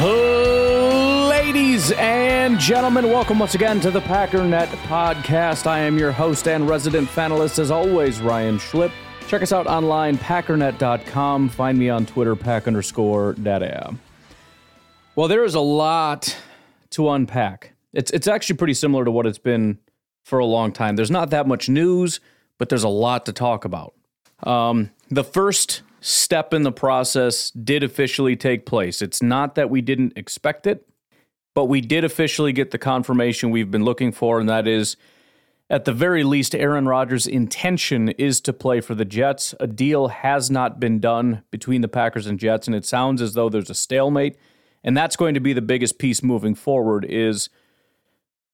Ladies and gentlemen, welcome once again to the Packernet Podcast. I am your host and resident fanalist, as always, Ryan Schlip. Check us out online, packernet.com. Find me on Twitter, pack underscore data. Well, there is a lot to unpack. It's, it's actually pretty similar to what it's been for a long time. There's not that much news, but there's a lot to talk about. Um, the first step in the process did officially take place. It's not that we didn't expect it, but we did officially get the confirmation we've been looking for, and that is at the very least, Aaron Rodgers' intention is to play for the Jets. A deal has not been done between the Packers and Jets, and it sounds as though there's a stalemate. And that's going to be the biggest piece moving forward is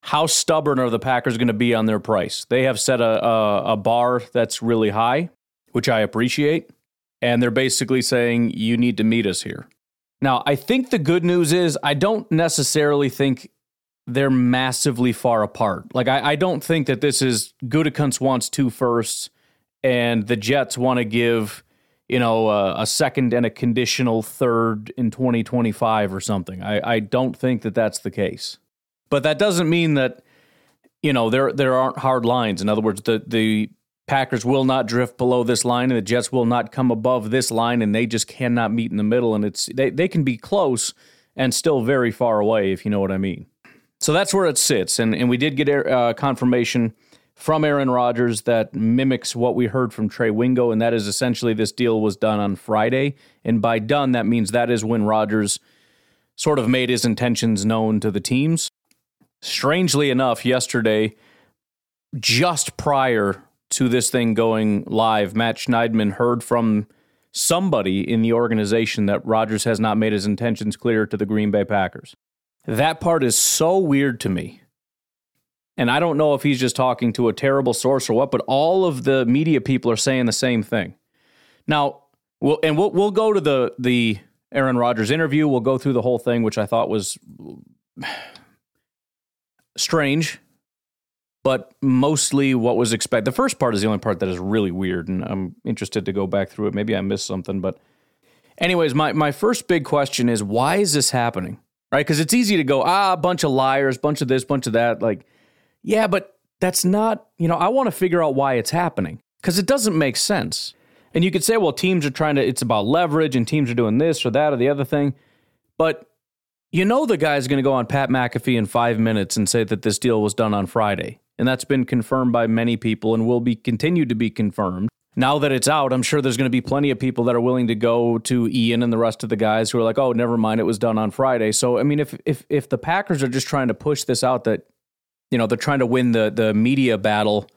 how stubborn are the Packers going to be on their price? They have set a, a, a bar that's really high, which I appreciate and they're basically saying you need to meet us here. Now, I think the good news is I don't necessarily think they're massively far apart. Like I, I don't think that this is Gutekunst wants two firsts, and the Jets want to give you know a, a second and a conditional third in 2025 or something. I, I don't think that that's the case, but that doesn't mean that you know there there aren't hard lines. In other words, the the Packers will not drift below this line, and the Jets will not come above this line, and they just cannot meet in the middle. And it's they, they can be close and still very far away, if you know what I mean. So that's where it sits. And, and we did get uh, confirmation from Aaron Rodgers that mimics what we heard from Trey Wingo, and that is essentially this deal was done on Friday. And by done, that means that is when Rodgers sort of made his intentions known to the teams. Strangely enough, yesterday, just prior to this thing going live, Matt Schneidman heard from somebody in the organization that Rodgers has not made his intentions clear to the Green Bay Packers. That part is so weird to me. And I don't know if he's just talking to a terrible source or what, but all of the media people are saying the same thing. Now, we'll, and we'll, we'll go to the, the Aaron Rodgers interview. We'll go through the whole thing, which I thought was strange but mostly what was expected. The first part is the only part that is really weird, and I'm interested to go back through it. Maybe I missed something, but anyways, my my first big question is why is this happening? Right? Because it's easy to go ah, a bunch of liars, bunch of this, bunch of that. Like, yeah, but that's not. You know, I want to figure out why it's happening because it doesn't make sense. And you could say, well, teams are trying to. It's about leverage, and teams are doing this or that or the other thing, but you know the guy's going to go on Pat McAfee in five minutes and say that this deal was done on Friday and that's been confirmed by many people and will be continued to be confirmed. Now that it's out, I'm sure there's going to be plenty of people that are willing to go to Ian and the rest of the guys who are like, "Oh, never mind, it was done on Friday." So, I mean, if if if the Packers are just trying to push this out that you know, they're trying to win the the media battle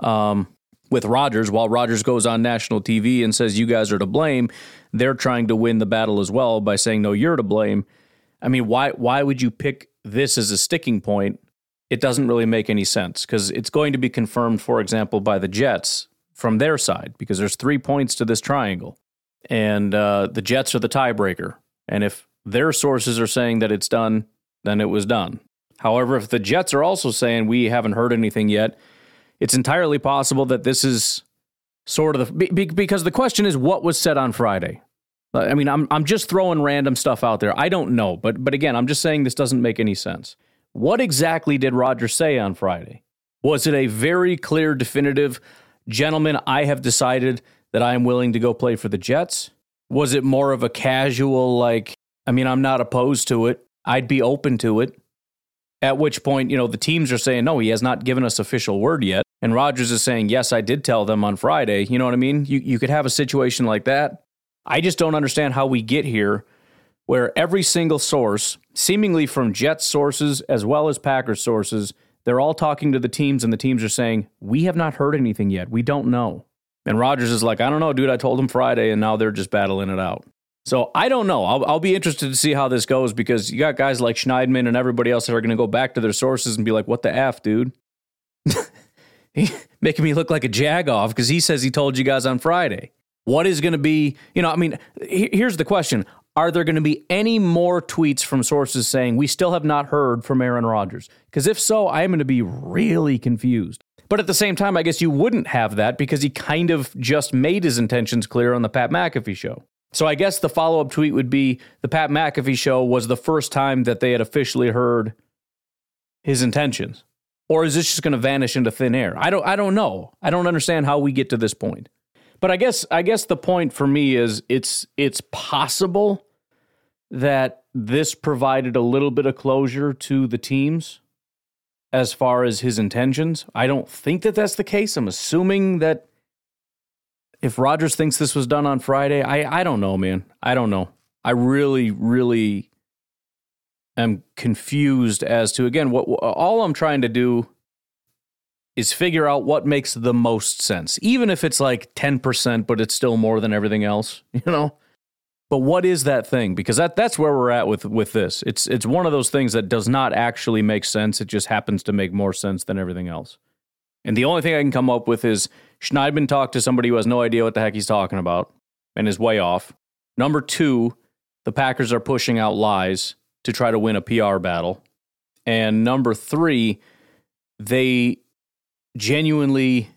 um, with Rodgers while Rodgers goes on national TV and says you guys are to blame, they're trying to win the battle as well by saying no, you're to blame. I mean, why why would you pick this as a sticking point it doesn't really make any sense because it's going to be confirmed, for example, by the Jets from their side because there's three points to this triangle, and uh, the Jets are the tiebreaker. And if their sources are saying that it's done, then it was done. However, if the Jets are also saying we haven't heard anything yet, it's entirely possible that this is sort of the because the question is what was said on Friday. I mean, I'm I'm just throwing random stuff out there. I don't know, but but again, I'm just saying this doesn't make any sense. What exactly did Rodgers say on Friday? Was it a very clear, definitive, gentlemen, I have decided that I am willing to go play for the Jets? Was it more of a casual, like, I mean, I'm not opposed to it. I'd be open to it. At which point, you know, the teams are saying, no, he has not given us official word yet. And Rodgers is saying, yes, I did tell them on Friday. You know what I mean? You, you could have a situation like that. I just don't understand how we get here where every single source, seemingly from Jets sources as well as Packers sources, they're all talking to the teams and the teams are saying, we have not heard anything yet. We don't know. And Rodgers is like, I don't know, dude. I told them Friday, and now they're just battling it out. So I don't know. I'll, I'll, be interested to see how this goes because you got guys like Schneidman and everybody else that are going to go back to their sources and be like, "What the f, dude?" making me look like a jagoff because he says he told you guys on Friday. What is going to be? You know, I mean, here's the question: Are there going to be any more tweets from sources saying we still have not heard from Aaron Rodgers? Because if so, I am going to be really confused. But at the same time, I guess you wouldn't have that because he kind of just made his intentions clear on the Pat McAfee show. So I guess the follow up tweet would be the Pat McAfee show was the first time that they had officially heard his intentions. Or is this just going to vanish into thin air? I don't I don't know. I don't understand how we get to this point. But I guess I guess the point for me is it's it's possible that this provided a little bit of closure to the teams as far as his intentions. I don't think that that's the case. I'm assuming that if Rodgers thinks this was done on Friday, I I don't know, man. I don't know. I really really am confused as to again what all I'm trying to do is figure out what makes the most sense. Even if it's like 10%, but it's still more than everything else, you know? But what is that thing? Because that that's where we're at with with this. It's it's one of those things that does not actually make sense. It just happens to make more sense than everything else. And the only thing I can come up with is Schneidman talked to somebody who has no idea what the heck he's talking about and is way off. Number two, the Packers are pushing out lies to try to win a PR battle. And number three, they genuinely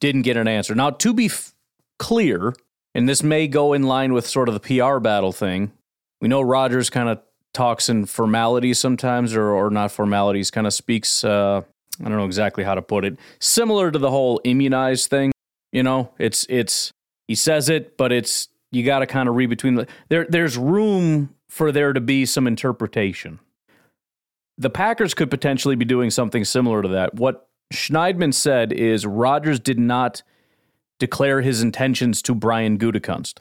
didn't get an answer. Now, to be f- clear, and this may go in line with sort of the PR battle thing. We know Rodgers kind of talks in formalities sometimes, or or not formalities, kind of speaks. Uh, I don't know exactly how to put it. Similar to the whole immunized thing, you know. It's it's he says it, but it's you got to kind of read between the there. There's room for there to be some interpretation. The Packers could potentially be doing something similar to that. What Schneidman said is Rodgers did not declare his intentions to Brian Gutekunst.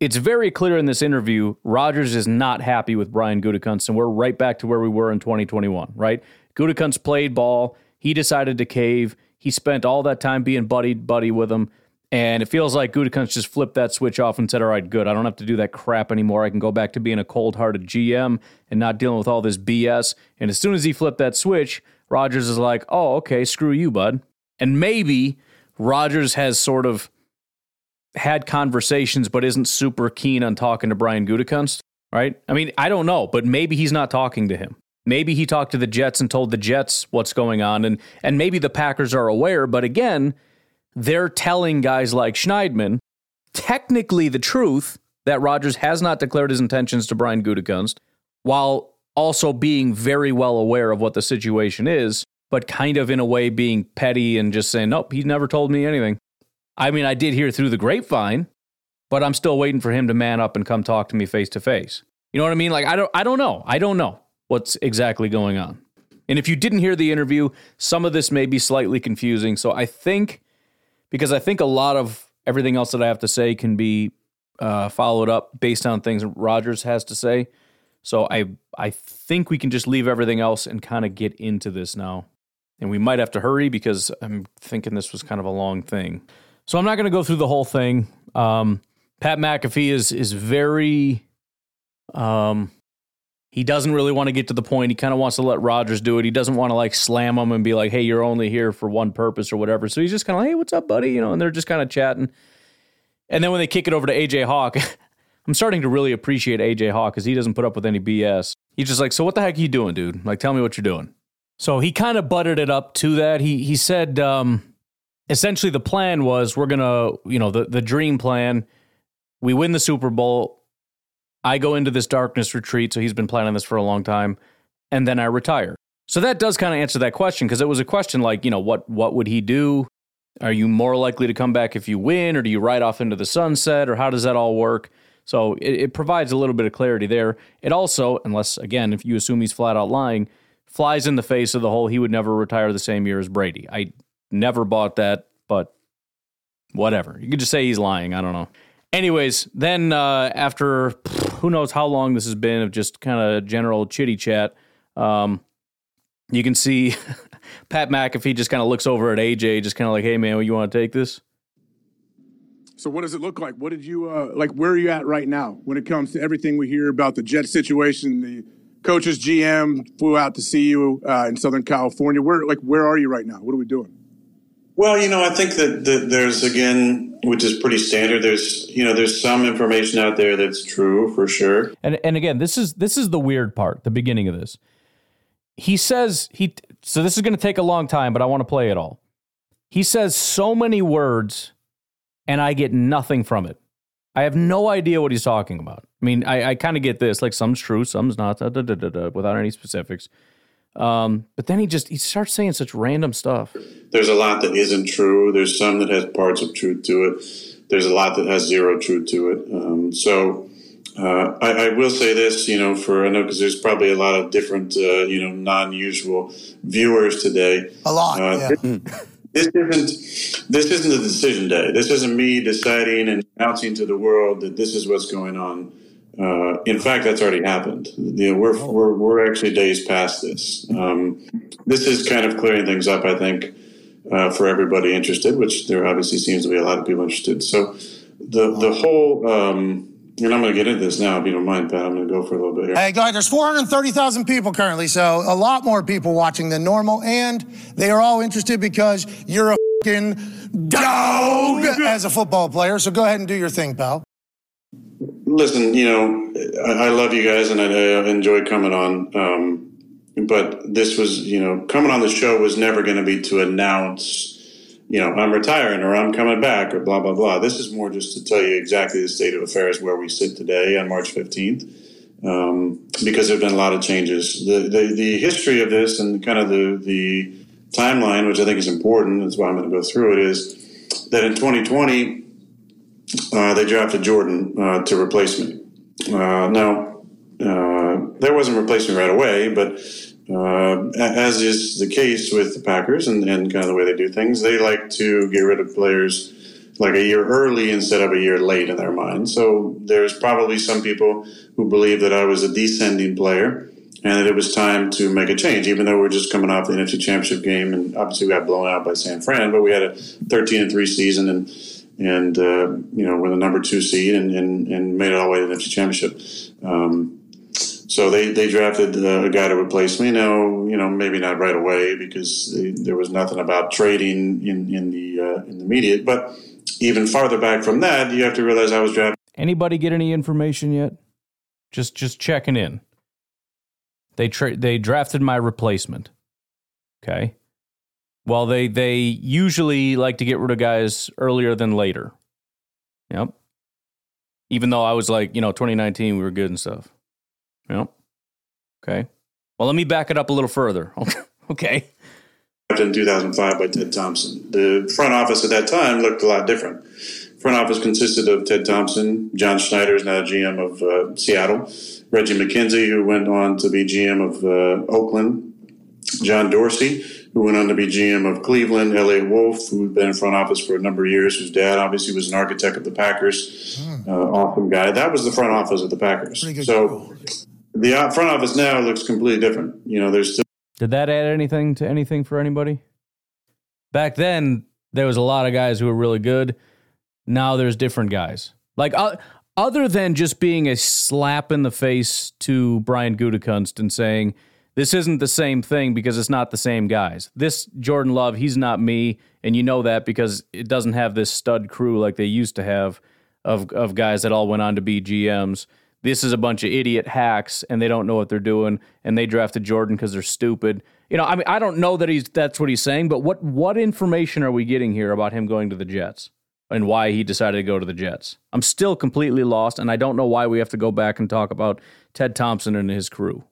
It's very clear in this interview, Rodgers is not happy with Brian Gutekunst, and we're right back to where we were in 2021, right? Gutekunst played ball. He decided to cave. He spent all that time being buddy buddy with him. And it feels like Gutekunst just flipped that switch off and said, all right, good. I don't have to do that crap anymore. I can go back to being a cold hearted GM and not dealing with all this BS. And as soon as he flipped that switch, Rodgers is like, oh, okay, screw you, bud. And maybe Rodgers has sort of had conversations, but isn't super keen on talking to Brian Gutekunst, right? I mean, I don't know, but maybe he's not talking to him. Maybe he talked to the Jets and told the Jets what's going on, and and maybe the Packers are aware. But again, they're telling guys like Schneidman technically the truth that Rodgers has not declared his intentions to Brian Gutekunst, while also being very well aware of what the situation is but kind of in a way being petty and just saying, nope, he never told me anything. I mean, I did hear through the grapevine, but I'm still waiting for him to man up and come talk to me face to face. You know what I mean? Like I don't I don't know. I don't know what's exactly going on. And if you didn't hear the interview, some of this may be slightly confusing. So I think because I think a lot of everything else that I have to say can be uh, followed up based on things Rodgers has to say. So I I think we can just leave everything else and kind of get into this now and we might have to hurry because I'm thinking this was kind of a long thing. So I'm not going to go through the whole thing. Um, Pat McAfee is is very, um, he doesn't really want to get to the point. He kind of wants to let Rodgers do it. He doesn't want to like slam him and be like, "Hey, you're only here for one purpose" or whatever. So he's just kind of like, "Hey, what's up, buddy?" You know, and they're just kind of chatting. And then when they kick it over to AJ Hawk, I'm starting to really appreciate AJ Hawk because he doesn't put up with any BS. He's just like, "So what the heck are you doing, dude? Like, tell me what you're doing." So he kind of buttered it up to that. He he said um, essentially the plan was we're gonna you know the the dream plan we win the Super Bowl. I go into this darkness retreat. So he's been planning this for a long time. And then I retire. So that does kind of answer that question because it was a question like, you know, what what would he do? Are you more likely to come back if you win, or do you ride off into the sunset, or how does that all work? So it, it provides a little bit of clarity there. It also, unless again, if you assume he's flat out lying, flies in the face of the whole he would never retire the same year as Brady. I never bought that, but whatever. You could just say he's lying. I don't know. Anyways, then uh, after who knows how long this has been of just kind of general chitty chat, um, you can see Pat McAfee just kind of looks over at AJ, just kind of like, "Hey man, you want to take this?" So what does it look like? What did you uh, like? Where are you at right now when it comes to everything we hear about the Jet situation? The coach's GM flew out to see you uh, in Southern California. Where like where are you right now? What are we doing? Well, you know, I think that, that there's again, which is pretty standard. There's you know, there's some information out there that's true for sure. And and again, this is this is the weird part, the beginning of this. He says he so this is going to take a long time, but I want to play it all. He says so many words and I get nothing from it. I have no idea what he's talking about. I mean, I, I kind of get this, like some's true, some's not, da, da, da, without any specifics. Um, but then he just he starts saying such random stuff. There's a lot that isn't true. There's some that has parts of truth to it. There's a lot that has zero truth to it. Um, so uh, I, I, will say this, you know, for I know because there's probably a lot of different, uh, you know, non-usual viewers today. A lot. Uh, yeah. this, this isn't this isn't a decision day. This isn't me deciding and announcing to the world that this is what's going on. Uh, in fact, that's already happened. You know, we're, we're we're actually days past this. Um, this is kind of clearing things up, I think, uh, for everybody interested, which there obviously seems to be a lot of people interested. So the the whole. Um, and I'm going to get into this now, if you don't mind, Pat. I'm going to go for a little bit here. Hey, go ahead. There's 430,000 people currently, so a lot more people watching than normal, and they are all interested because you're a fucking dog as a football player. So go ahead and do your thing, pal. Listen, you know, I, I love you guys, and I, I enjoy coming on. Um, but this was, you know, coming on the show was never going to be to announce you know, I'm retiring or I'm coming back or blah, blah, blah. This is more just to tell you exactly the state of affairs where we sit today on March 15th. Um, because there have been a lot of changes. The, the, the history of this and kind of the, the timeline, which I think is important, that's why I'm going to go through it, is that in 2020, uh, they drafted Jordan uh, to replace me. Uh, now, uh, there wasn't replacement right away, but uh, as is the case with the Packers and, and kind of the way they do things, they like to get rid of players like a year early instead of a year late in their mind. So there's probably some people who believe that I was a descending player and that it was time to make a change, even though we're just coming off the NFC Championship game and obviously we got blown out by San Fran, but we had a 13 and 3 season and and uh, you know we're the number two seed and, and, and made it all the way to the Championship. Um, so they, they drafted uh, a guy to replace me. Now, you know, maybe not right away because they, there was nothing about trading in, in the uh, in the media. But even farther back from that, you have to realize I was drafted. Anybody get any information yet? Just just checking in. They tra- they drafted my replacement. Okay. Well, they they usually like to get rid of guys earlier than later. Yep. Even though I was like, you know, 2019 we were good and stuff. Yep. Okay. Well, let me back it up a little further. okay. In 2005 by Ted Thompson. The front office at that time looked a lot different. Front office consisted of Ted Thompson, John Schneider is now GM of uh, Seattle, Reggie McKenzie, who went on to be GM of uh, Oakland, John Dorsey, who went on to be GM of Cleveland, Eliot Wolf, who'd been in front office for a number of years, whose dad obviously was an architect of the Packers, hmm. uh, awesome guy. That was the front office of the Packers. So the front office now looks completely different. You know, there's still. Did that add anything to anything for anybody? Back then, there was a lot of guys who were really good. Now there's different guys. Like uh, other than just being a slap in the face to Brian Gutekunst and saying this isn't the same thing because it's not the same guys. This Jordan Love, he's not me, and you know that because it doesn't have this stud crew like they used to have of of guys that all went on to be GMs this is a bunch of idiot hacks and they don't know what they're doing and they drafted Jordan because they're stupid. You know, I mean, I don't know that he's that's what he's saying, but what what information are we getting here about him going to the Jets? and why he decided to go to the Jets. I'm still completely lost, and I don't know why we have to go back and talk about Ted Thompson and his crew.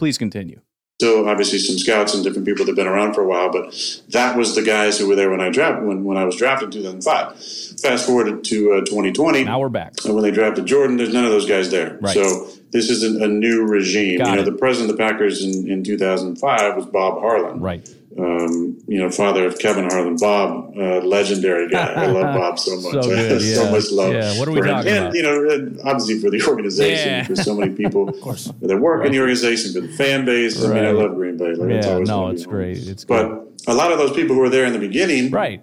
Please continue. So obviously, some scouts and different people that have been around for a while, but that was the guys who were there when I drafted when, when I was drafted in 2005. Fast forward to uh, 2020. Now we're back. And when they drafted Jordan, there's none of those guys there. Right. So this is a, a new regime. Got you know, it. the president of the Packers in, in 2005 was Bob Harlan. Right. Um, you know, father of Kevin Harlan. Bob, uh, legendary guy. I love Bob so much. So good, so much love. Yeah, what are we him. talking and, about? you know, and obviously for the organization, Yeah. for so many people of course. that work in the organization, for the fan base. I mean, I love Green Bay. Like, it's Yeah, always no, it's home. great. It's But good. a lot of those people who were there in the beginning Right.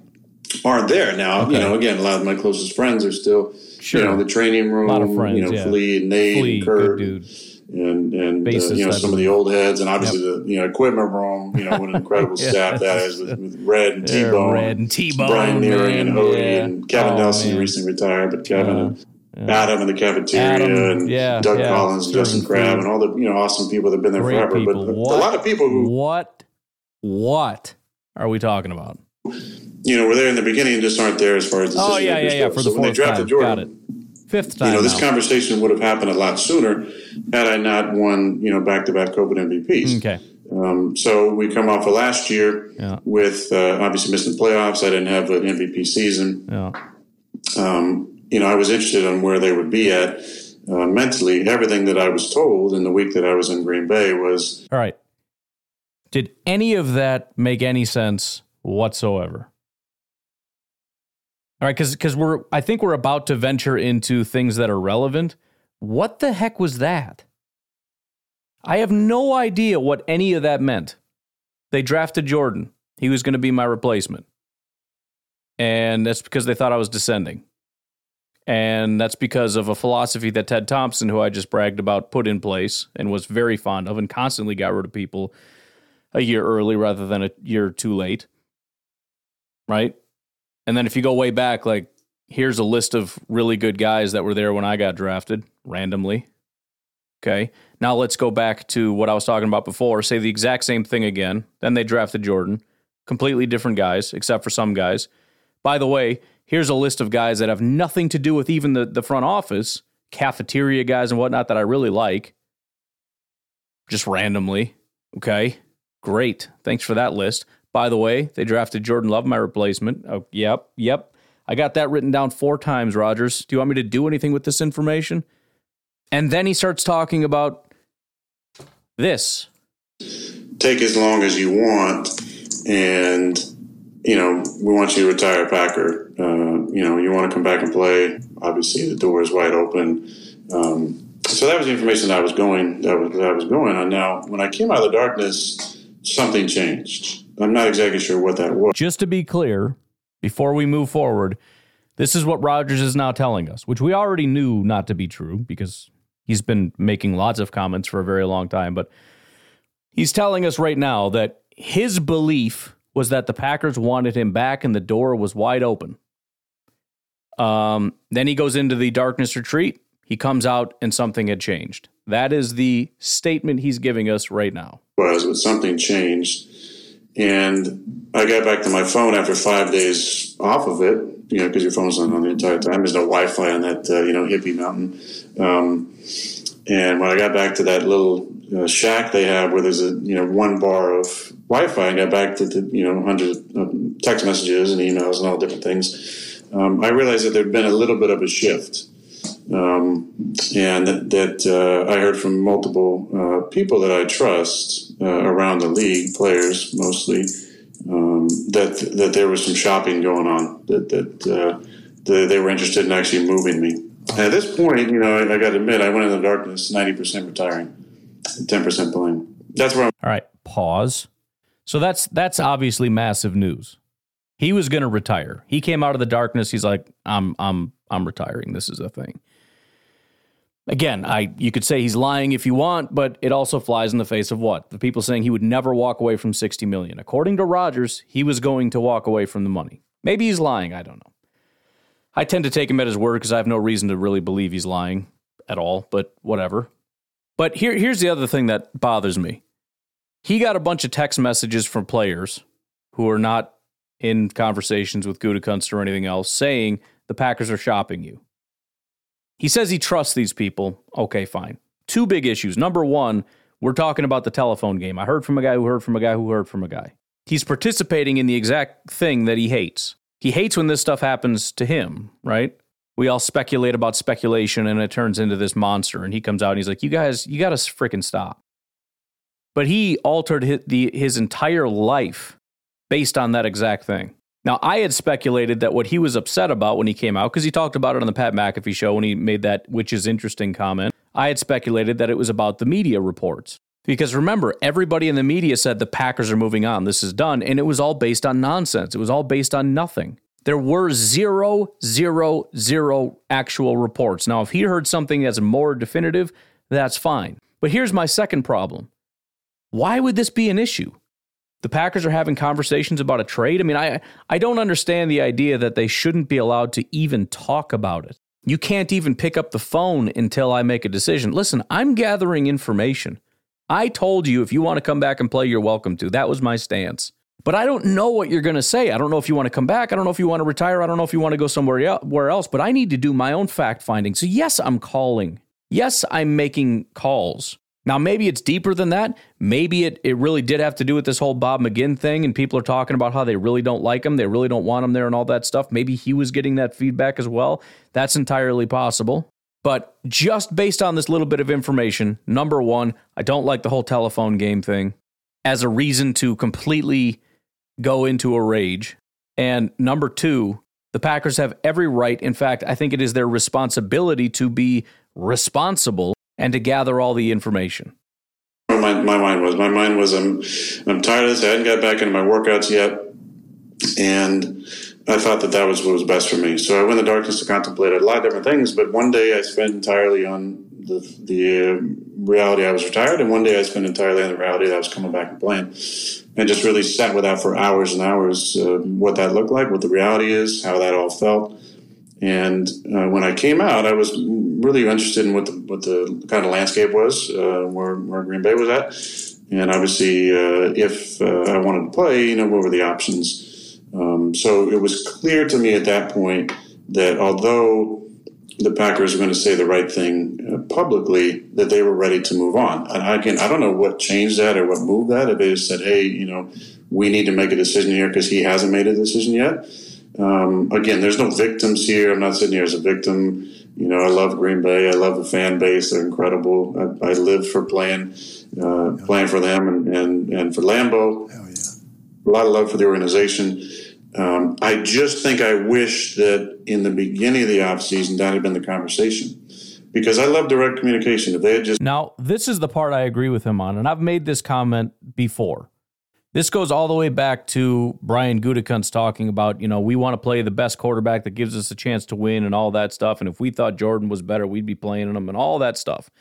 aren't there now. You know, again, a lot of my closest friends are still, Sure. you know, in the training room. A lot of friends, you know, yeah. Flea and Nate Flea, and good Kurt, dude. And and uh, you know some of the old heads, and obviously the you know equipment room. You know, what an incredible Yeah. staff that is with, with Red and T Bone, Red and T-Bone, Brian Neary and Odie, yeah. and Kevin Oh, Nelson man. recently retired, but Kevin and Adam in the cafeteria, Adam, and yeah, Doug yeah. Collins, Justin Crabb, and all the you know awesome people that have been there Great forever. people. But a- What? a lot of people who What? What are we talking about? you know were there in the beginning and just aren't there as far as Oh yeah, yeah, yeah. For the when they drafted time. Jordan, Got it. Fifth time. you know, this now. conversation would have happened a lot sooner had I not won, you know, back-to-back COVID MVPs. Okay. Um, so we come off of last year Yeah. with uh, obviously missing the playoffs. I didn't have an MVP season. Yeah. Um, you know, I was interested on where they would be at uh, mentally. Everything that I was told in the week that I was in Green Bay was All right. Did any of that make any sense whatsoever? All right, because because we're I think we're about to venture into things that are relevant. What the heck was that? I have no idea what any of that meant. They drafted Jordan. He was going to be my replacement. And that's because they thought I was descending. And that's because of a philosophy that Ted Thompson, who I just bragged about, put in place and was very fond of and constantly got rid of people a year early rather than a year too late. Right? And then if you go way back, like here's a list of really good guys that were there when I got drafted randomly. Okay. Now let's go back to what I was talking about before. Say the exact same thing again. Then they drafted Jordan. Completely different guys, except for some guys. By the way, here's a list of guys that have nothing to do with even the, the front office, cafeteria guys and whatnot that I really like. Just randomly. Okay. Great. Thanks for that list. By the way, they drafted Jordan Love, my replacement. Oh, yep. Yep. I got that written down four times, Rodgers. Do you want me to do anything with this information? And then he starts talking about this. take as long as you want, and you know we want you to retire, Packer. Uh, you know you want to come back and play. Obviously, the door is wide open. Um, so that was the information that I was going that was that I was going on. Now, when I came out of the darkness, something changed. I'm not exactly sure what that was. Just to be clear, before we move forward, this is what Rodgers is now telling us, which we already knew not to be true because he's been making lots of comments for a very long time. But he's telling us right now that his belief was that the Packers wanted him back and the door was wide open. Um, then he goes into the darkness retreat. He comes out and something had changed. That is the statement he's giving us right now. was, but something changed. And I got back to my phone after five days off of it, you know, because your phone's on, on the entire time. There's no Wi Fi on that, uh, you know, hippie mountain. Um, and when I got back to that little uh, shack they have where there's a, you know, one bar of Wi Fi, I got back to the, you know, hundreds of text messages and emails and all different things. Um, I realized that there'd been a little bit of a shift. Um, and that, that uh, I heard from multiple uh, people that I trust uh, around the league, players mostly, um, that that there was some shopping going on. That that uh, they, they were interested in actually moving me. And at this point, you know, I, I got to admit, I went in the darkness, ninety percent retiring, ten percent playing. That's where I'm. All right, pause. So that's that's obviously massive news. He was going to retire. He came out of the darkness. He's like, I'm I'm I'm retiring. This is a thing. Again, I you could say he's lying if you want, but it also flies in the face of what? The people saying he would never walk away from 60 million. According to Rodgers, he was going to walk away from the money. Maybe he's lying, I don't know. I tend to take him at his word because I have no reason to really believe he's lying at all, but whatever. But here here's the other thing that bothers me he got a bunch of text messages from players who are not in conversations with Gutekunst or anything else saying the Packers are shopping you. He says he trusts these people. Okay, fine. Two big issues. Number one, we're talking about the telephone game. I heard from a guy who heard from a guy who heard from a guy. He's participating in the exact thing that he hates. He hates when this stuff happens to him, right? We all speculate about speculation and it turns into this monster. And he comes out and he's like, You guys, you got to freaking stop. But he altered his, the, his entire life based on that exact thing. Now, I had speculated that what he was upset about when he came out, because he talked about it on the Pat McAfee show when he made that, which is interesting comment. I had speculated that it was about the media reports. Because remember, everybody in the media said the Packers are moving on, this is done, and it was all based on nonsense. It was all based on nothing. There were zero, zero, zero actual reports. Now, if he heard something that's more definitive, that's fine. But here's my second problem why would this be an issue? The Packers are having conversations about a trade. I mean, I I don't understand the idea that they shouldn't be allowed to even talk about it. You can't even pick up the phone until I make a decision. Listen, I'm gathering information. I told you if you want to come back and play, you're welcome to. That was my stance. But I don't know what you're going to say. I don't know if you want to come back. I don't know if you want to retire. I don't know if you want to go somewhere else. But I need to do my own fact finding. So, yes, I'm calling. Yes, I'm making calls. Now, maybe it's deeper than that. Maybe it, it really did have to do with this whole Bob McGinn thing, and people are talking about how they really don't like him. They really don't want him there and all that stuff. Maybe he was getting that feedback as well. That's entirely possible. But just based on this little bit of information, number one, I don't like the whole telephone game thing as a reason to completely go into a rage. And number two, the Packers have every right. In fact, I think it is their responsibility to be responsible and to gather all the information? My, my mind was my mind was I'm I'm tired of this. I hadn't got back into my workouts yet, and I thought that that was what was best for me. So I went in the darkness to contemplate a lot of different things. But one day I spent entirely on the the uh, reality I was retired, and one day I spent entirely on the reality that I was coming back and playing, and just really sat with that for hours and hours. Uh, what that looked like, what the reality is, how that all felt and uh, when I came out, I was really interested in what the, what the kind of landscape was, uh, where, where Green Bay was at. And obviously, uh, if uh, I wanted to play, you know, what were the options? Um, so it was clear to me at that point that although the Packers were going to say the right thing uh, publicly, that they were ready to move on. And again, I don't know what changed that or what moved that. If they said, hey, you know, we need to make a decision here because he hasn't made a decision yet um, again, there's no victims here. I'm not sitting here as a victim. You know, I love Green Bay. I love the fan base. They're incredible. I, I lived for playing, uh, playing for them and, and, and for Lambeau. Hell yeah. A lot of love for the organization. Um, I just think I wish that in the beginning of the offseason, that had been the conversation because I love direct communication. If they had just. Now, this is the part I agree with him on, and I've made this comment before. This goes all the way back to Brian Gutekunst talking about, you know, we want to play the best quarterback that gives us a chance to win and all that stuff. And if we thought Jordan was better, we'd be playing him and all that stuff.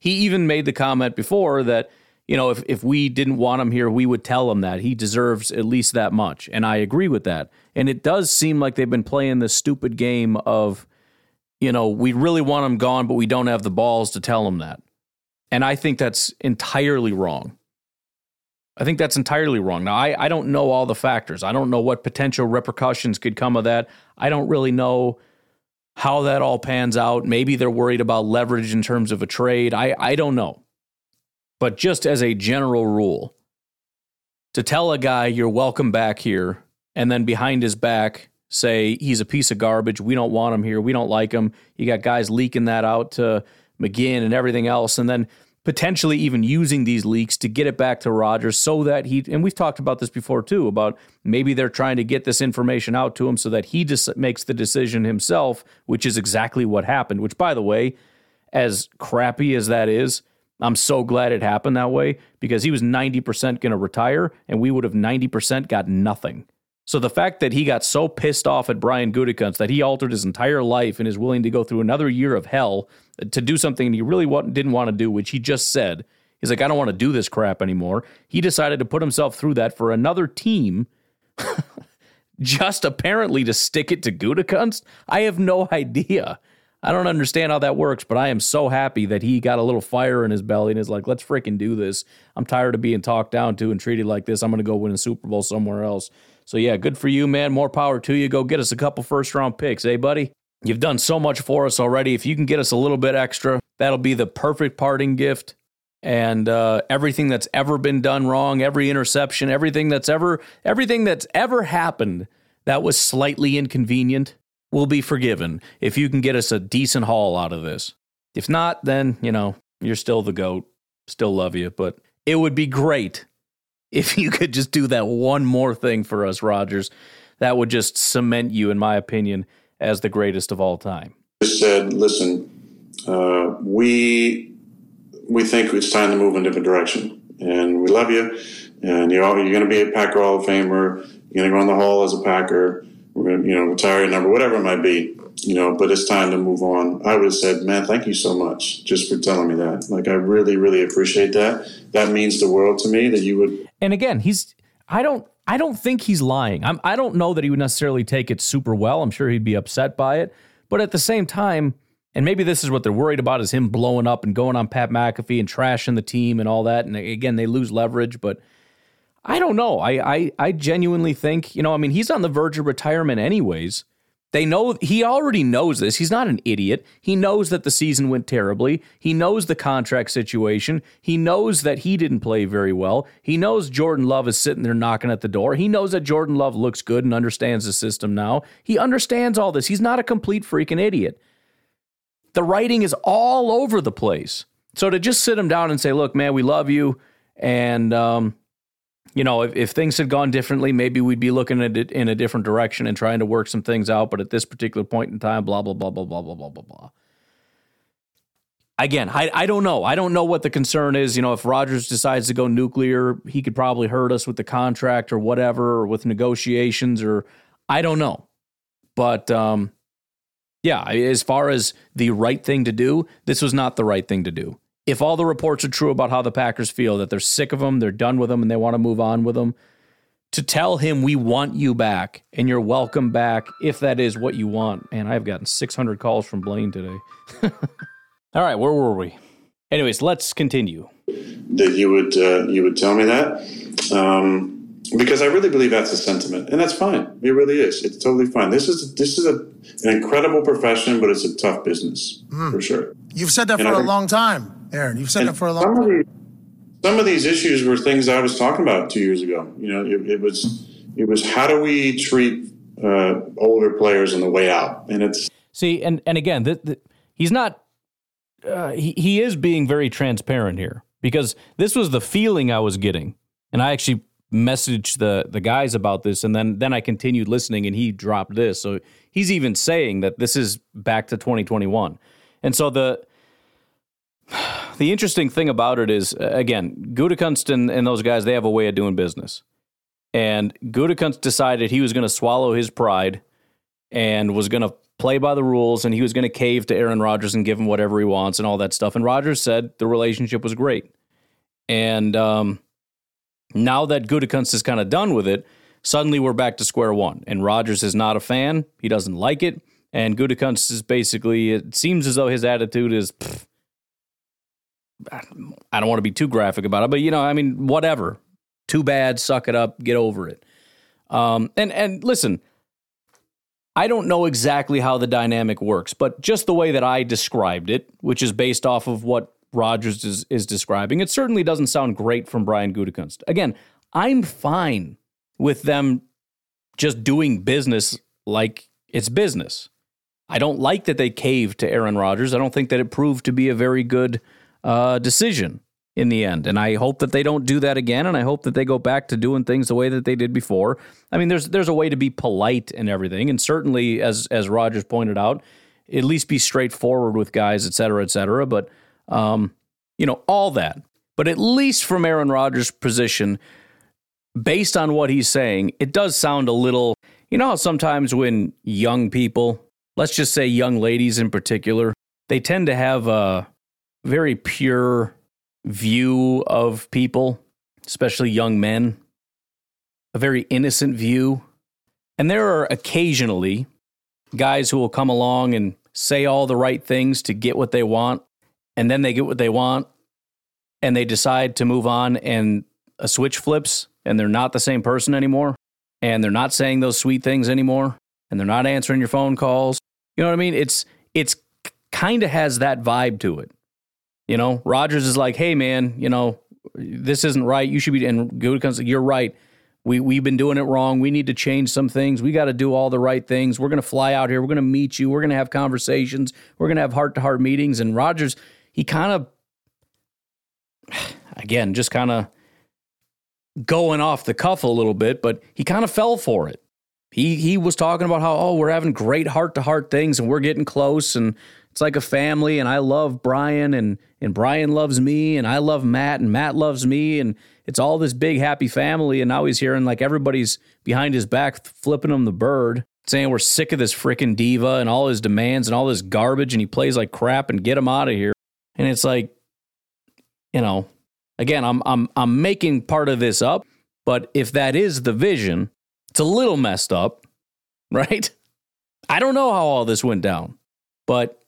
He even made the comment before that, you know, if, if we didn't want him here, we would tell him that he deserves at least that much. And I agree with that. And it does seem like they've been playing this stupid game of, you know, we really want him gone, but we don't have the balls to tell him that. And I think that's entirely wrong. I think that's entirely wrong. Now, I, I don't know all the factors. I don't know what potential repercussions could come of that. I don't really know how that all pans out. Maybe they're worried about leverage in terms of a trade. I, I don't know. But just as a general rule, to tell a guy you're welcome back here and then behind his back say he's a piece of garbage, we don't want him here, we don't like him. You got guys leaking that out to McGinn and everything else. And then potentially even using these leaks to get it back to Rodgers so that he and we've talked about this before too about maybe they're trying to get this information out to him so that he just makes the decision himself, which is exactly what happened. Which, by the way, as crappy as that is, I'm so glad it happened that way because he was 90% going to retire and we would have 90% got nothing. So the fact that he got so pissed off at Brian Gutekunst that he altered his entire life and is willing to go through another year of hell to do something he really didn't want to do, which he just said, he's like, I don't want to do this crap anymore. He decided to put himself through that for another team. just apparently to stick it to Gutekunst? I have no idea. I don't understand how that works, but I am so happy that he got a little fire in his belly and is like, let's freaking do this. I'm tired of being talked down to and treated like this. I'm going to go win a Super Bowl somewhere else. So yeah, good for you, man. More power to you. Go get us a couple first round picks, eh, buddy? You've done so much for us already. If you can get us a little bit extra, that'll be the perfect parting gift. And uh, everything that's ever been done wrong, every interception, everything that's ever everything that's ever happened that was slightly inconvenient will be forgiven if you can get us a decent haul out of this. If not, then, you know, you're still the GOAT. Still love you. But it would be great if you could just do that one more thing for us, Rodgers, That would just cement you, in my opinion, as the greatest of all time. Said, listen, uh, we we think it's time to move in a different direction, and we love you, and you're you're going to be a Packer Hall of Famer. You're going to go on the Hall as a Packer. We're going to, you know, retire your number, whatever it might be you know, but it's time to move on. I would have said, man, thank you so much just for telling me that. Like, I really, really appreciate that. That means the world to me that you would. And again, he's, I don't, I don't think he's lying. I'm, I don't know that he would necessarily take it super well. I'm sure he'd be upset by it. But at the same time, and maybe this is what they're worried about is him blowing up and going on Pat McAfee and trashing the team and all that. And again, they lose leverage, but I don't know. I, I, I genuinely think, you know, I mean, he's on the verge of retirement anyways. They know he already knows this. He's not an idiot. He knows that the season went terribly. He knows the contract situation. He knows that he didn't play very well. He knows Jordan Love is sitting there knocking at the door. He knows that Jordan Love looks good and understands the system now. He understands all this. He's not a complete freaking idiot. The writing is all over the place. So to just sit him down and say, "Look, man, we love you," and um, you know, if, if things had gone differently, maybe we'd be looking at it in a different direction and trying to work some things out. But at this particular point in time, blah, blah, blah, blah, blah, blah, blah, blah, blah. Again, I, I don't know. I don't know what the concern is. You know, if Rodgers decides to go nuclear, he could probably hurt us with the contract or whatever, or with negotiations, or I don't know. But um, yeah, as far as the right thing to do, this was not the right thing to do if all the reports are true about how the Packers feel, that they're sick of him, they're done with him, and they want to move on with him, to tell him we want you back and you're welcome back if that is what you want. And I've gotten 600 calls from Blaine today. all right, where were we? Anyways, let's continue. That you would uh, you would tell me that. Um, because I really believe that's a sentiment, and that's fine. It really is. It's totally fine. This is this is a, an incredible profession, but it's a tough business mm. for sure. You've said that and for a long time, Aaron. You've said it for a long time. Of these, some of these issues were things I was talking about two years ago. You know, it, it was it was how do we treat uh, older players on the way out, and it's see, and and again, the, the, he's not. Uh, he he is being very transparent here because this was the feeling I was getting, and I actually messaged the the guys about this and then then I continued listening and he dropped this. So he's even saying that this is back to 2021. And so the the interesting thing about it is again, Gutekunst and, and those guys they have a way of doing business. And Gutekunst decided he was going to swallow his pride and was going to play by the rules and he was going to cave to Aaron Rodgers and give him whatever he wants and all that stuff. And Rodgers said the relationship was great. And um, now that Gutekunst is kind of done with it, suddenly we're back to square one. And Rodgers is not a fan. He doesn't like it. And Gutekunst is basically, it seems as though his attitude is, I don't want to be too graphic about it, but you know, I mean, whatever. Too bad, suck it up, get over it. Um, and and listen, I don't know exactly how the dynamic works, but just the way that I described it, which is based off of what Rodgers is, is describing. It certainly doesn't sound great from Brian Gutekunst. Again, I'm fine with them just doing business like it's business. I don't like that they caved to Aaron Rodgers. I don't think that it proved to be a very good uh, decision in the end. And I hope that they don't do that again. And I hope that they go back to doing things the way that they did before. I mean, there's there's a way to be polite and everything. And certainly, as as Rodgers pointed out, at least be straightforward with guys, et cetera, et cetera. But um, you know, all that. But at least from Aaron Rodgers' position, based on what he's saying, it does sound a little, you know, how sometimes when young people, let's just say young ladies in particular, they tend to have a very pure view of people, especially young men, a very innocent view. And there are occasionally guys who will come along and say all the right things to get what they want and then they get what they want and they decide to move on and a switch flips and they're not the same person anymore. and they're not saying those sweet things anymore and they're not answering your phone calls. You know what I mean? It's it's kind of has that vibe to it. You know, Rodgers is like, "Hey man, you know, this isn't right. You should be and Gutekunst, you're right. We we've been doing it wrong. We need to change some things. We got to do all the right things. We're to fly out here. We're to meet you. We're to have conversations. We're to have heart-to-heart meetings." And Rodgers, he kind of again, just kind of going off the cuff a little bit, but he kind of fell for it. He he was talking about how oh we're having great heart to heart things and we're getting close and it's like a family and I love Brian and and Brian loves me and I love Matt and Matt loves me and it's all this big happy family and now he's hearing like everybody's behind his back flipping him the bird saying we're sick of this freaking diva and all his demands and all this garbage and he plays like crap and get him out of here and it's like you know again I'm I'm I'm making part of this up but if that is the vision it's a little messed up, right? I don't know how all this went down, but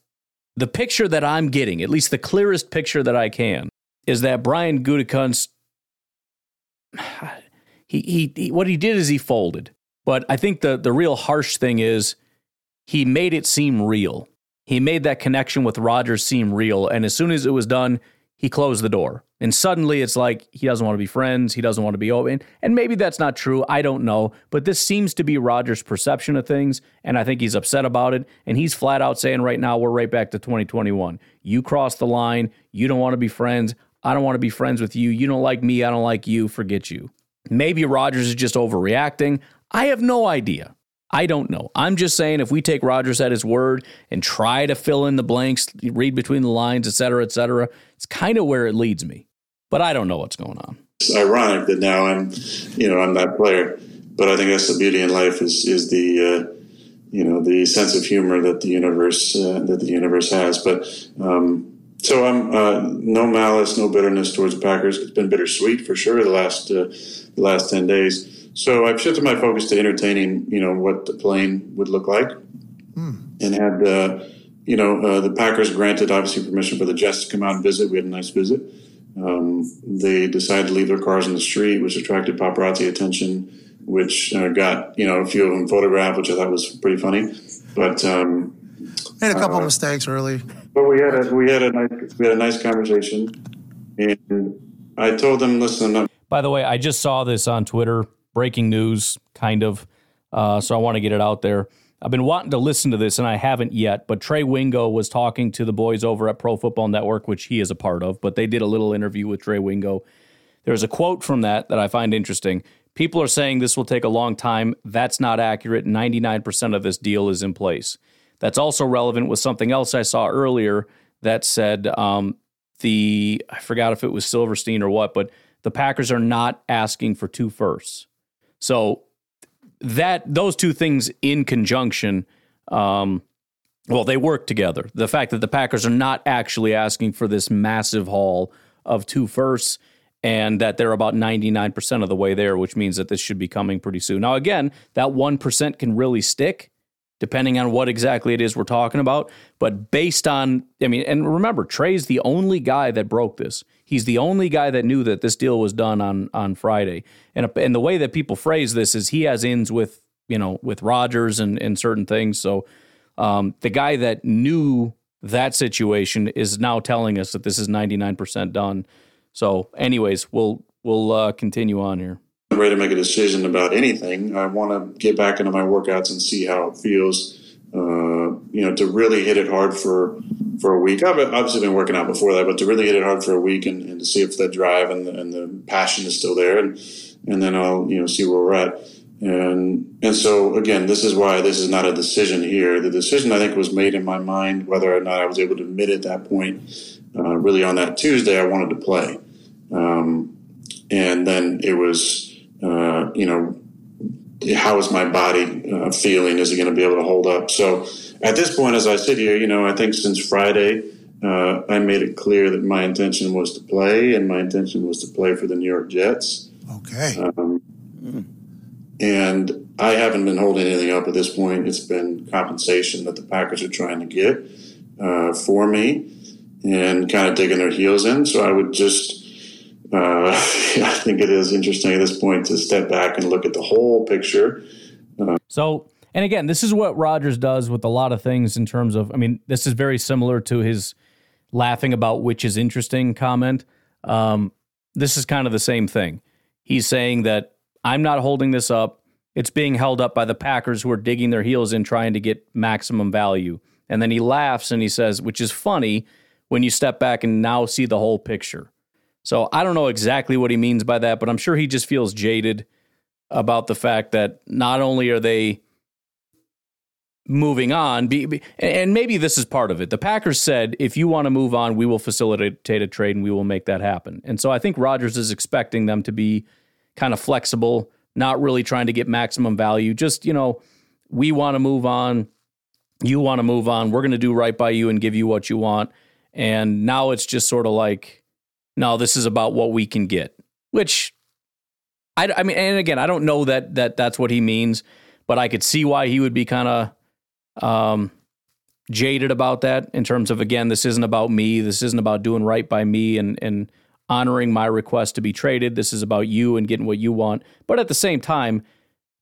the picture that I'm getting, at least the clearest picture that I can, is that Brian Gutekunst, he, he, he, what he did is he folded. But I think the, the real harsh thing is he made it seem real. He made that connection with Rodgers seem real. And as soon as it was done, he closed the door. And suddenly it's like he doesn't want to be friends. He doesn't want to be open. And maybe that's not true. I don't know. But this seems to be Rodgers' perception of things. And I think he's upset about it. And he's flat out saying right now, we're right back to 2021. You crossed the line. You don't want to be friends. I don't want to be friends with you. You don't like me. I don't like you. Forget you. Maybe Rodgers is just overreacting. I have no idea. I don't know. I'm just saying if we take Rodgers at his word and try to fill in the blanks, read between the lines, et cetera, et cetera, it's kind of where it leads me. But I don't know what's going on. It's ironic that now I'm, you know, I'm that player. But I think that's the beauty in life is is the, uh, you know, the sense of humor that the universe uh, that the universe has. But um, so I'm uh, no malice, no bitterness towards the Packers. It's been bittersweet for sure the last uh, the last ten days. So I've shifted my focus to entertaining, you know, what the plane would look like, hmm. and had, uh, you know, uh, the Packers granted obviously permission for the Jets to come out and visit. We had a nice visit. Um, they decided to leave their cars in the street, which attracted paparazzi attention, which uh, got you know a few of them photographed, which I thought was pretty funny. But um, made a couple uh, mistakes early. But we had a we had a nice we had a nice conversation, and I told them, listen. By the way, I just saw this on Twitter breaking news, kind of. Uh, so I want to get it out there. I've been wanting to listen to this and I haven't yet, but Trey Wingo was talking to the boys over at Pro Football Network, which he is a part of, but they did a little interview with Trey Wingo. There's a quote from that that I find interesting. People are saying this will take a long time. That's not accurate. 99% of this deal is in place. That's also relevant with something else I saw earlier that said um, the, I forgot if it was Silverstein or what, but the Packers are not asking for two firsts. So that those two things in conjunction, um, well, they work together. The fact that the Packers are not actually asking for this massive haul of two firsts and that they're about 99% of the way there, which means that this should be coming pretty soon. Now, again, that 1% can really stick depending on what exactly it is we're talking about. But based on, I mean, and remember, Trey's the only guy that broke this. He's the only guy that knew that this deal was done on on Friday. And and the way that people phrase this is he has ins with you know with Rodgers and and certain things. So um, the guy that knew that situation is now telling us that this is ninety nine percent done. So, anyways, we'll we'll uh, continue on here ready to make a decision about anything. I want to get back into my workouts and see how it feels. Uh, you know, to really hit it hard for for a week. I've obviously been working out before that, but to really hit it hard for a week and, and to see if that drive and the, and the passion is still there, and and then I'll you know see where we're at. And and so again, this is why this is not a decision here. The decision I think was made in my mind whether or not I was able to admit at that point. Uh, really, on that Tuesday, I wanted to play, um, and then it was uh, you know, how is my body uh, feeling? Is it going to be able to hold up? So at this point, as I sit here, you know, I think since Friday, uh, I made it clear that my intention was to play, and my intention was to play for the New York Jets. Okay. Um, and I haven't been holding anything up at this point. It's been compensation that the Packers are trying to get uh, for me, and kind of digging their heels in. So I would just uh, I think it is interesting at this point to step back and look at the whole picture. Uh, so, and again, this is what Rodgers does with a lot of things in terms of, I mean, this is very similar to his laughing about which is interesting comment. Um, this is kind of the same thing. He's saying that I'm not holding this up. It's being held up by the Packers who are digging their heels in trying to get maximum value. And then he laughs and he says, which is funny when you step back and now see the whole picture. So I don't know exactly what he means by that, but I'm sure he just feels jaded about the fact that not only are they moving on, and maybe this is part of it. The Packers said, if you want to move on, we will facilitate a trade and we will make that happen. And so I think Rodgers is expecting them to be kind of flexible, not really trying to get maximum value. Just, you know, we want to move on. You want to move on. We're going to do right by you and give you what you want. And now it's just sort of like, no, this is about what we can get, which I, I mean, and again, I don't know that that that's what he means, but I could see why he would be kind of um, jaded about that in terms of again, this isn't about me, this isn't about doing right by me and and honoring my request to be traded. This is about you and getting what you want. But at the same time,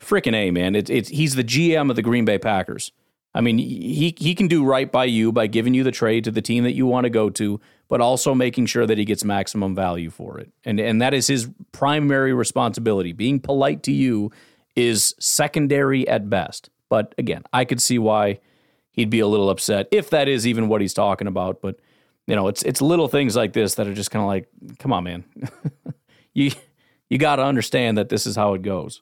freaking a man, it's it's he's the GM of the Green Bay Packers. I mean, he he can do right by you by giving you the trade to the team that you want to go to, but also making sure that he gets maximum value for it. And and that is his primary responsibility. Being polite to you is secondary at best. But again, I could see why he'd be a little upset if that is even what he's talking about, but you know, it's it's little things like this that are just kind of like, come on, man. you you got to understand that this is how it goes.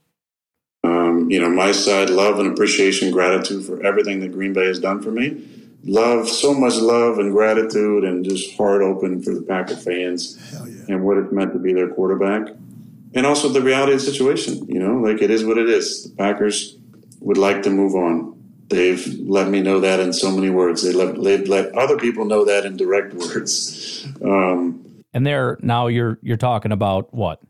Um, you know, my side, love and appreciation, gratitude for everything that Green Bay has done for me. Love, so much love and gratitude, and just heart open for the Packer fans yeah. and what it meant to be their quarterback. And also the reality of the situation, you know, like it is what it is. The Packers would like to move on. They've let me know that in so many words. They let, they've let other people know that in direct words. Um, and there, now you're you're talking about what,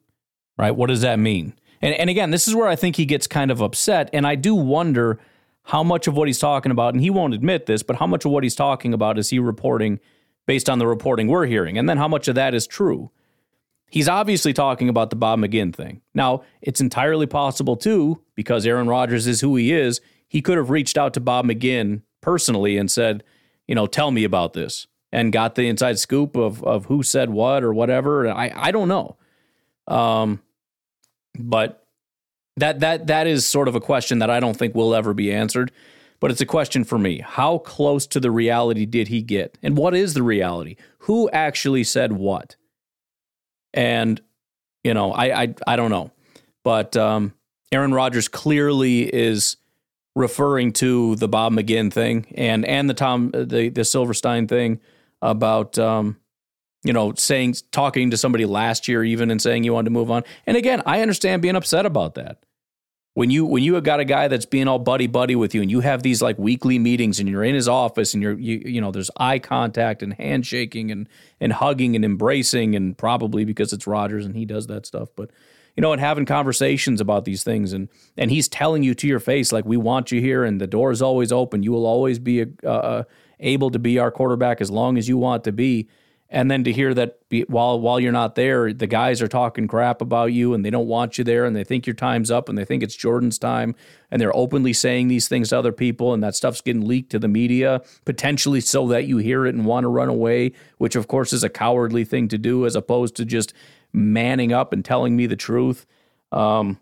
right? What does that mean? And, and again, this is where I think he gets kind of upset. And I do wonder how much of what he's talking about, and he won't admit this, but how much of what he's talking about is he reporting based on the reporting we're hearing? And then how much of that is true? He's obviously talking about the Bob McGinn thing. Now, it's entirely possible, too, because Aaron Rodgers is who he is, he could have reached out to Bob McGinn personally and said, you know, tell me about this and got the inside scoop of, of who said what or whatever. I, I don't know. Um, but that that that is sort of a question that I don't think will ever be answered. But it's a question for me. How close to the reality did he get? And what is the reality? Who actually said what? And you know, I I, I don't know. But um, Aaron Rodgers clearly is referring to the Bob McGinn thing and and the Tom the the Silverstein thing about um, you know, saying, talking to somebody last year even and saying you wanted to move on. And again, I understand being upset about that. When you when you have got a guy that's being all buddy buddy with you, and you have these like weekly meetings, and you're in his office, and you're you you know there's eye contact and handshaking and and hugging and embracing, and probably because it's Rodgers and he does that stuff, but you know, and having conversations about these things. And and he's telling you to your face, like, we want you here, and the door is always open. You will always be uh, able to be our quarterback as long as you want to be and then to hear that be, while while you're not there, the guys are talking crap about you and they don't want you there and they think your time's up and they think it's Jordan's time and they're openly saying these things to other people and that stuff's getting leaked to the media potentially so that you hear it and want to run away, which of course is a cowardly thing to do as opposed to just manning up and telling me the truth. Um,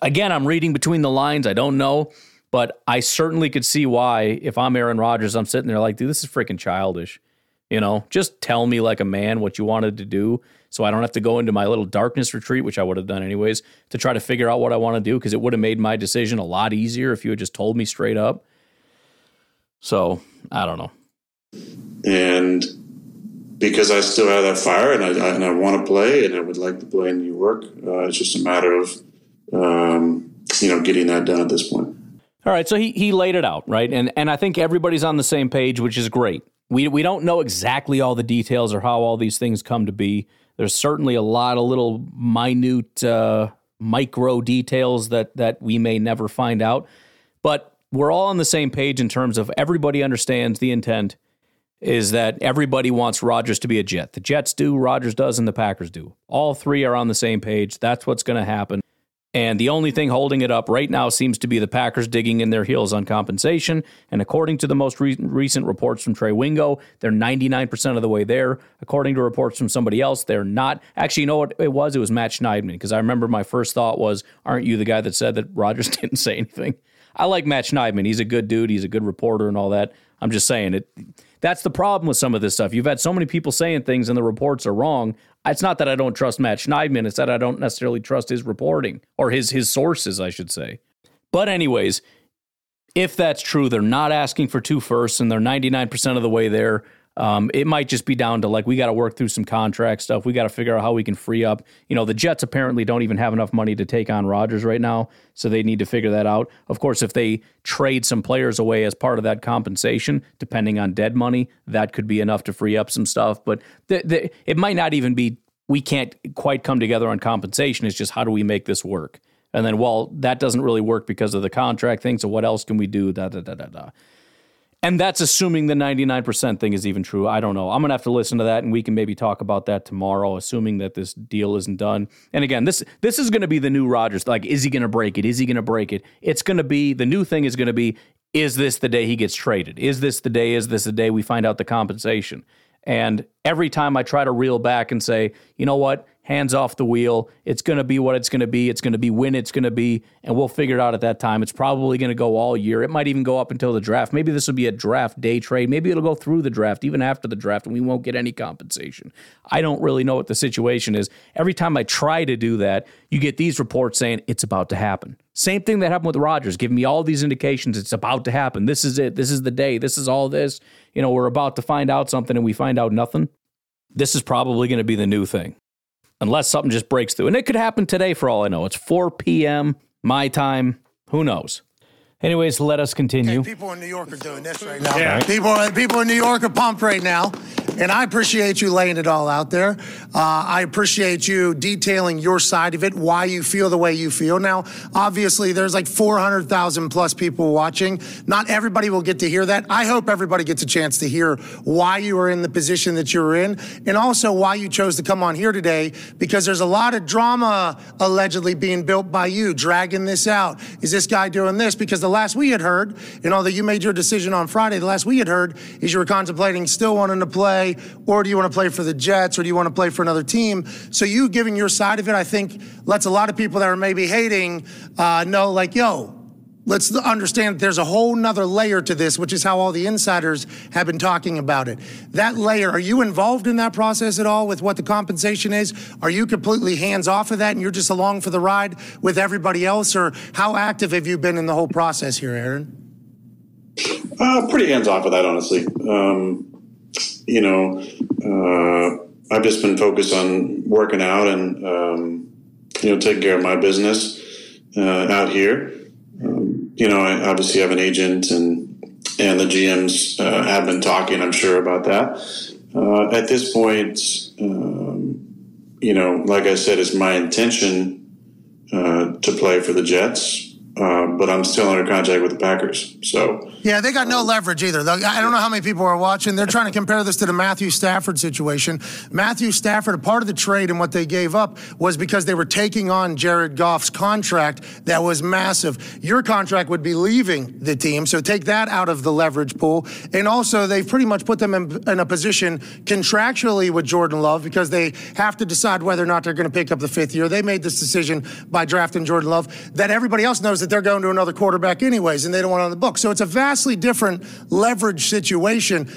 again, I'm reading between the lines. I don't know, but I certainly could see why if I'm Aaron Rodgers, I'm sitting there like, dude, this is freaking childish. You know, just tell me like a man what you wanted to do so I don't have to go into my little darkness retreat, which I would have done anyways, to try to figure out what I want to do because it would have made my decision a lot easier if you had just told me straight up. So I don't know. And because I still have that fire and I, I and I want to play and I would like to play in New York, uh, it's just a matter of um, you know getting that done at this point. All right, so he he laid it out right, and and I think everybody's on the same page, which is great. We we don't know exactly all the details or how all these things come to be. There's certainly a lot of little minute uh, micro details that that we may never find out, but we're all on the same page in terms of everybody understands the intent is that everybody wants Rodgers to be a Jet. The Jets do, Rodgers does, and the Packers do. All three are on the same page. That's what's going to happen. And the only thing holding it up right now seems to be the Packers digging in their heels on compensation. And according to the most re- recent reports from Trey Wingo, they're 99% of the way there. According to reports from somebody else, they're not. Actually, you know what it was? It was Matt Schneidman. Because I remember my first thought was, aren't you the guy that said that Rodgers didn't say anything? I like Matt Schneidman. He's a good dude. He's a good reporter and all that. I'm just saying it. That's the problem with some of this stuff. You've had so many people saying things and the reports are wrong. It's not that I don't trust Matt Schneidman, it's that I don't necessarily trust his reporting or his his sources, I should say. But anyways, if that's true, they're not asking for two firsts and they're 99% of the way there. Um, it might just be down to like we got to work through some contract stuff. We got to figure out how we can free up. You know, the Jets apparently don't even have enough money to take on Rodgers right now, so they need to figure that out. Of course, if they trade some players away as part of that compensation, depending on dead money, that could be enough to free up some stuff. But it might not even be. We can't quite come together on compensation. It's just how do we make this work? And then, well, that doesn't really work because of the contract thing. So what else can we do? Da da da da da. And that's assuming the 99% thing is even true. I don't know. I'm going to have to listen to that and we can maybe talk about that tomorrow assuming that this deal isn't done. And again, this this is going to be the new Rodgers. Like is he going to break it? Is he going to break it? It's going to be the new thing is going to be is this the day he gets traded? Is this the day is this the day we find out the compensation? And every time I try to reel back and say, "You know what? Hands off the wheel. It's going to be what it's going to be. It's going to be when it's going to be, and we'll figure it out at that time. It's probably going to go all year. It might even go up until the draft. Maybe this will be a draft day trade. Maybe it'll go through the draft, even after the draft, and we won't get any compensation. I don't really know what the situation is. Every time I try to do that, you get these reports saying it's about to happen. Same thing that happened with Rodgers, giving me all these indications it's about to happen. This is it. This is the day. This is all this. You know, we're about to find out something and we find out nothing. This is probably going to be the new thing unless something just breaks through. And it could happen today for all I know. It's 4 p.m. my time. Who knows? Anyways, let us continue. Okay, people in New York are doing this right now. Yeah. People, people in New York are pumped right now. And I appreciate you laying it all out there. Uh, I appreciate you detailing your side of it, why you feel the way you feel. Now, obviously, there's like 400,000 plus people watching. Not everybody will get to hear that. I hope everybody gets a chance to hear why you are in the position that you're in and also why you chose to come on here today because there's a lot of drama allegedly being built by you, dragging this out. Is this guy doing this? Because the last we had heard, and although you made your decision on Friday, the last we had heard is you were contemplating still wanting to play or do you want to play for the Jets, or do you want to play for another team? So you giving your side of it, I think, lets a lot of people that are maybe hating uh, know, like, yo, let's understand there's a whole nother layer to this, which is how all the insiders have been talking about it. That layer, are you involved in that process at all with what the compensation is? Are you completely hands off of that and you're just along for the ride with everybody else? Or how active have you been in the whole process here, Aaron? Uh, pretty hands off of that, honestly. Um, you know, uh, I've just been focused on working out and, um, you know, taking care of my business uh, out here. You know, I obviously have an agent and and the GMs uh, have been talking, I'm sure, about that. Uh, at this point, um, you know, like I said, it's my intention uh, to play for the Jets. Uh, but I'm still under contract with the Packers. So yeah, they got no leverage either. I don't know how many people are watching. They're trying to compare this to the Matthew Stafford situation. Matthew Stafford, a part of the trade and what they gave up was because they were taking on Jared Goff's contract that was massive. Your contract would be leaving the team, so take that out of the leverage pool. And also, they've pretty much put them in, in a position contractually with Jordan Love because they have to decide whether or not they're going to pick up the fifth year. They made this decision by drafting Jordan Love that everybody else knows that they're going to another quarterback anyways, and they don't want on the book. So it's a vastly different leverage situation.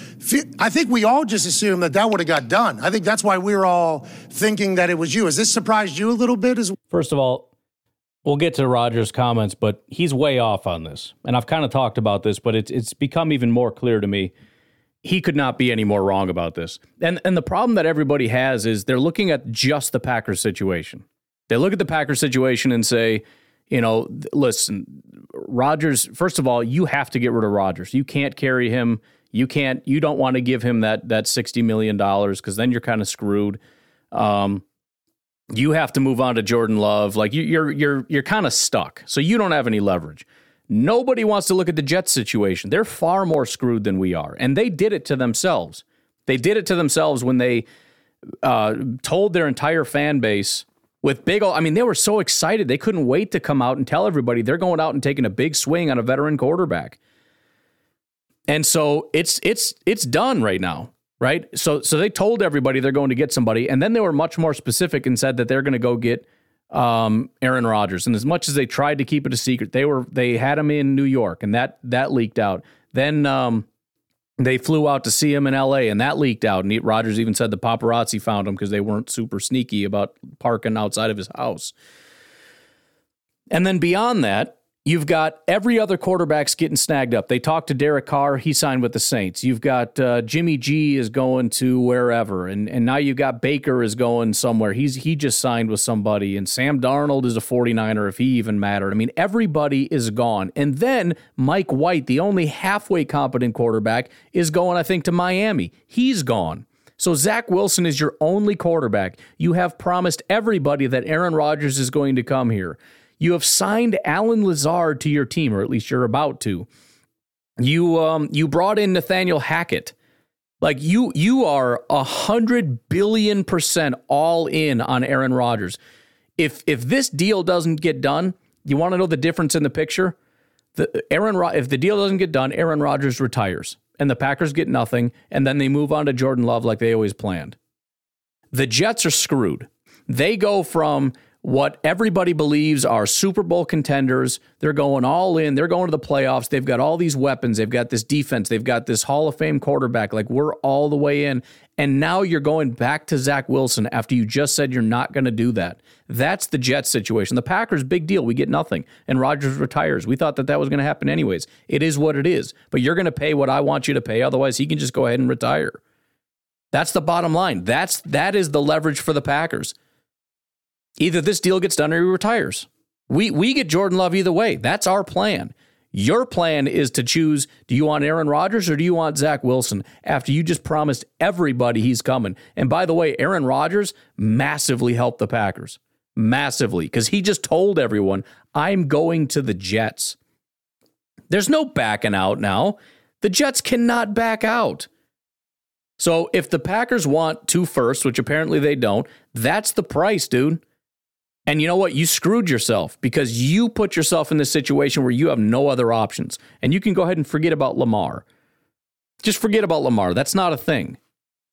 I think we all just assumed that that would have got done. I think that's why we were all thinking that it was you. Has this surprised you a little bit as First of all, we'll get to Rodgers' comments, but he's way off on this. And I've kind of talked about this, but it's it's become even more clear to me. He could not be any more wrong about this. And and the problem that everybody has is they're looking at just the Packers situation. They look at the Packers situation and say, you know, listen, Rodgers, first of all, you have to get rid of Rodgers. You can't carry him. You can't, you don't want to give him that, that $60 million because then you're kind of screwed. Um, you have to move on to Jordan Love. Like you, you're, you're, you're kind of stuck. So you don't have any leverage. Nobody wants to look at the Jets situation. They're far more screwed than we are. And they did it to themselves. They did it to themselves when they uh, told their entire fan base with big I mean, they were so excited. They couldn't wait to come out and tell everybody they're going out and taking a big swing on a veteran quarterback. And so it's it's it's done right now, right? So so they told everybody they're going to get somebody, and then they were much more specific and said that they're going to go get um, Aaron Rodgers. And as much as they tried to keep it a secret, they were they had him in New York, and that that leaked out. Then um, they flew out to see him in LA and that leaked out. And Rodgers even said the paparazzi found him because they weren't super sneaky about parking outside of his house. And then beyond that, You've got every other quarterback's getting snagged up. They talked to Derek Carr. He signed with the Saints. You've got uh, Jimmy G is going to wherever, and and now you've got Baker is going somewhere. He's he just signed with somebody, and Sam Darnold is a 49er if he even mattered. I mean, everybody is gone. And then Mike White, the only halfway competent quarterback, is going, I think, to Miami. He's gone. So Zach Wilson is your only quarterback. You have promised everybody that Aaron Rodgers is going to come here. You have signed Allen Lazard to your team, or at least you're about to. You um you brought in Nathaniel Hackett. Like you you are a hundred billion percent all in on Aaron Rodgers. If if this deal doesn't get done, you want to know the difference in the picture? The Aaron if the deal doesn't get done, Aaron Rodgers retires and the Packers get nothing, and then they move on to Jordan Love like they always planned. The Jets are screwed. They go from what everybody believes are Super Bowl contenders. They're going all in. They're going to the playoffs. They've got all these weapons. They've got this defense. They've got this Hall of Fame quarterback. Like we're all the way in. And now you're going back to Zach Wilson after you just said you're not going to do that. That's the Jets situation. The Packers, big deal. We get nothing. And Rodgers retires. We thought that that was going to happen anyways. It is what it is. But you're going to pay what I want you to pay. Otherwise, he can just go ahead and retire. That's the bottom line. That's that is the leverage for the Packers. Either this deal gets done or he retires. We we get Jordan Love either way. That's our plan. Your plan is to choose do you want Aaron Rodgers or do you want Zach Wilson after you just promised everybody he's coming? And by the way, Aaron Rodgers massively helped the Packers. Massively, because he just told everyone, I'm going to the Jets. There's no backing out now. The Jets cannot back out. So if the Packers want two firsts, which apparently they don't, that's the price, dude. And you know what? You screwed yourself because you put yourself in this situation where you have no other options. And you can go ahead and forget about Lamar. Just forget about Lamar. That's not a thing.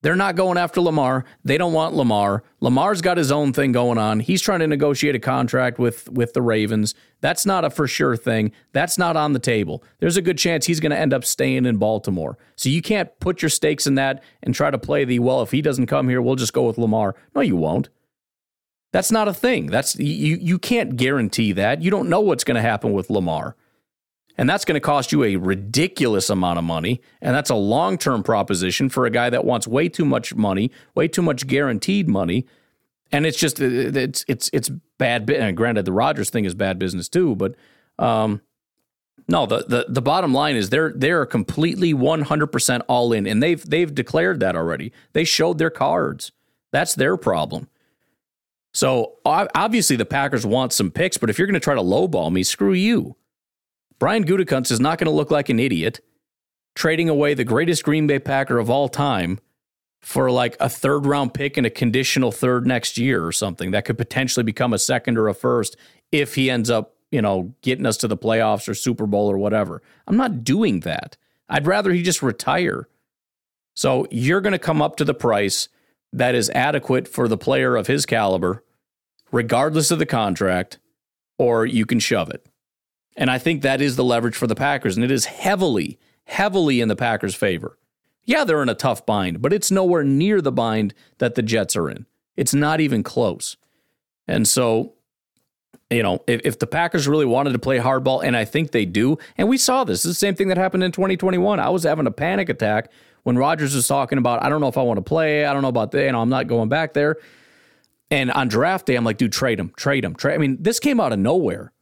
They're not going after Lamar. They don't want Lamar. Lamar's got his own thing going on. He's trying to negotiate a contract with with the Ravens. That's not a for sure thing. That's not on the table. There's a good chance he's going to end up staying in Baltimore. So you can't put your stakes in that and try to play the well, if he doesn't come here, we'll just go with Lamar. No, you won't. That's not a thing. That's you you can't guarantee that. You don't know what's going to happen with Lamar. And that's going to cost you a ridiculous amount of money, and that's a long-term proposition for a guy that wants way too much money, way too much guaranteed money. And it's just it's it's it's bad. And granted, the Rodgers thing is bad business too, but um, no, the, the the bottom line is they're they're completely 100% all in and they've they've declared that already. They showed their cards. That's their problem. So obviously the Packers want some picks, but if you're going to try to lowball me, screw you. Brian Gutekunst is not going to look like an idiot trading away the greatest Green Bay Packer of all time for like a third round pick and a conditional third next year or something that could potentially become a second or a first if he ends up, you know, getting us to the playoffs or Super Bowl or whatever. I'm not doing that. I'd rather he just retire. So you're going to come up to the price that is adequate for the player of his caliber, regardless of the contract, or you can shove it. And I think that is the leverage for the Packers. And it is heavily, heavily in the Packers' favor. Yeah, they're in a tough bind, but it's nowhere near the bind that the Jets are in. It's not even close. And so, you know, if, if the Packers really wanted to play hardball, and I think they do, and we saw this, it's the same thing that happened in 2021. I was having a panic attack when Rodgers was talking about, I don't know if I want to play. I don't know about that. You know, I'm not going back there. And on draft day, I'm like, dude, trade him, trade him, trade. I mean, this came out of nowhere.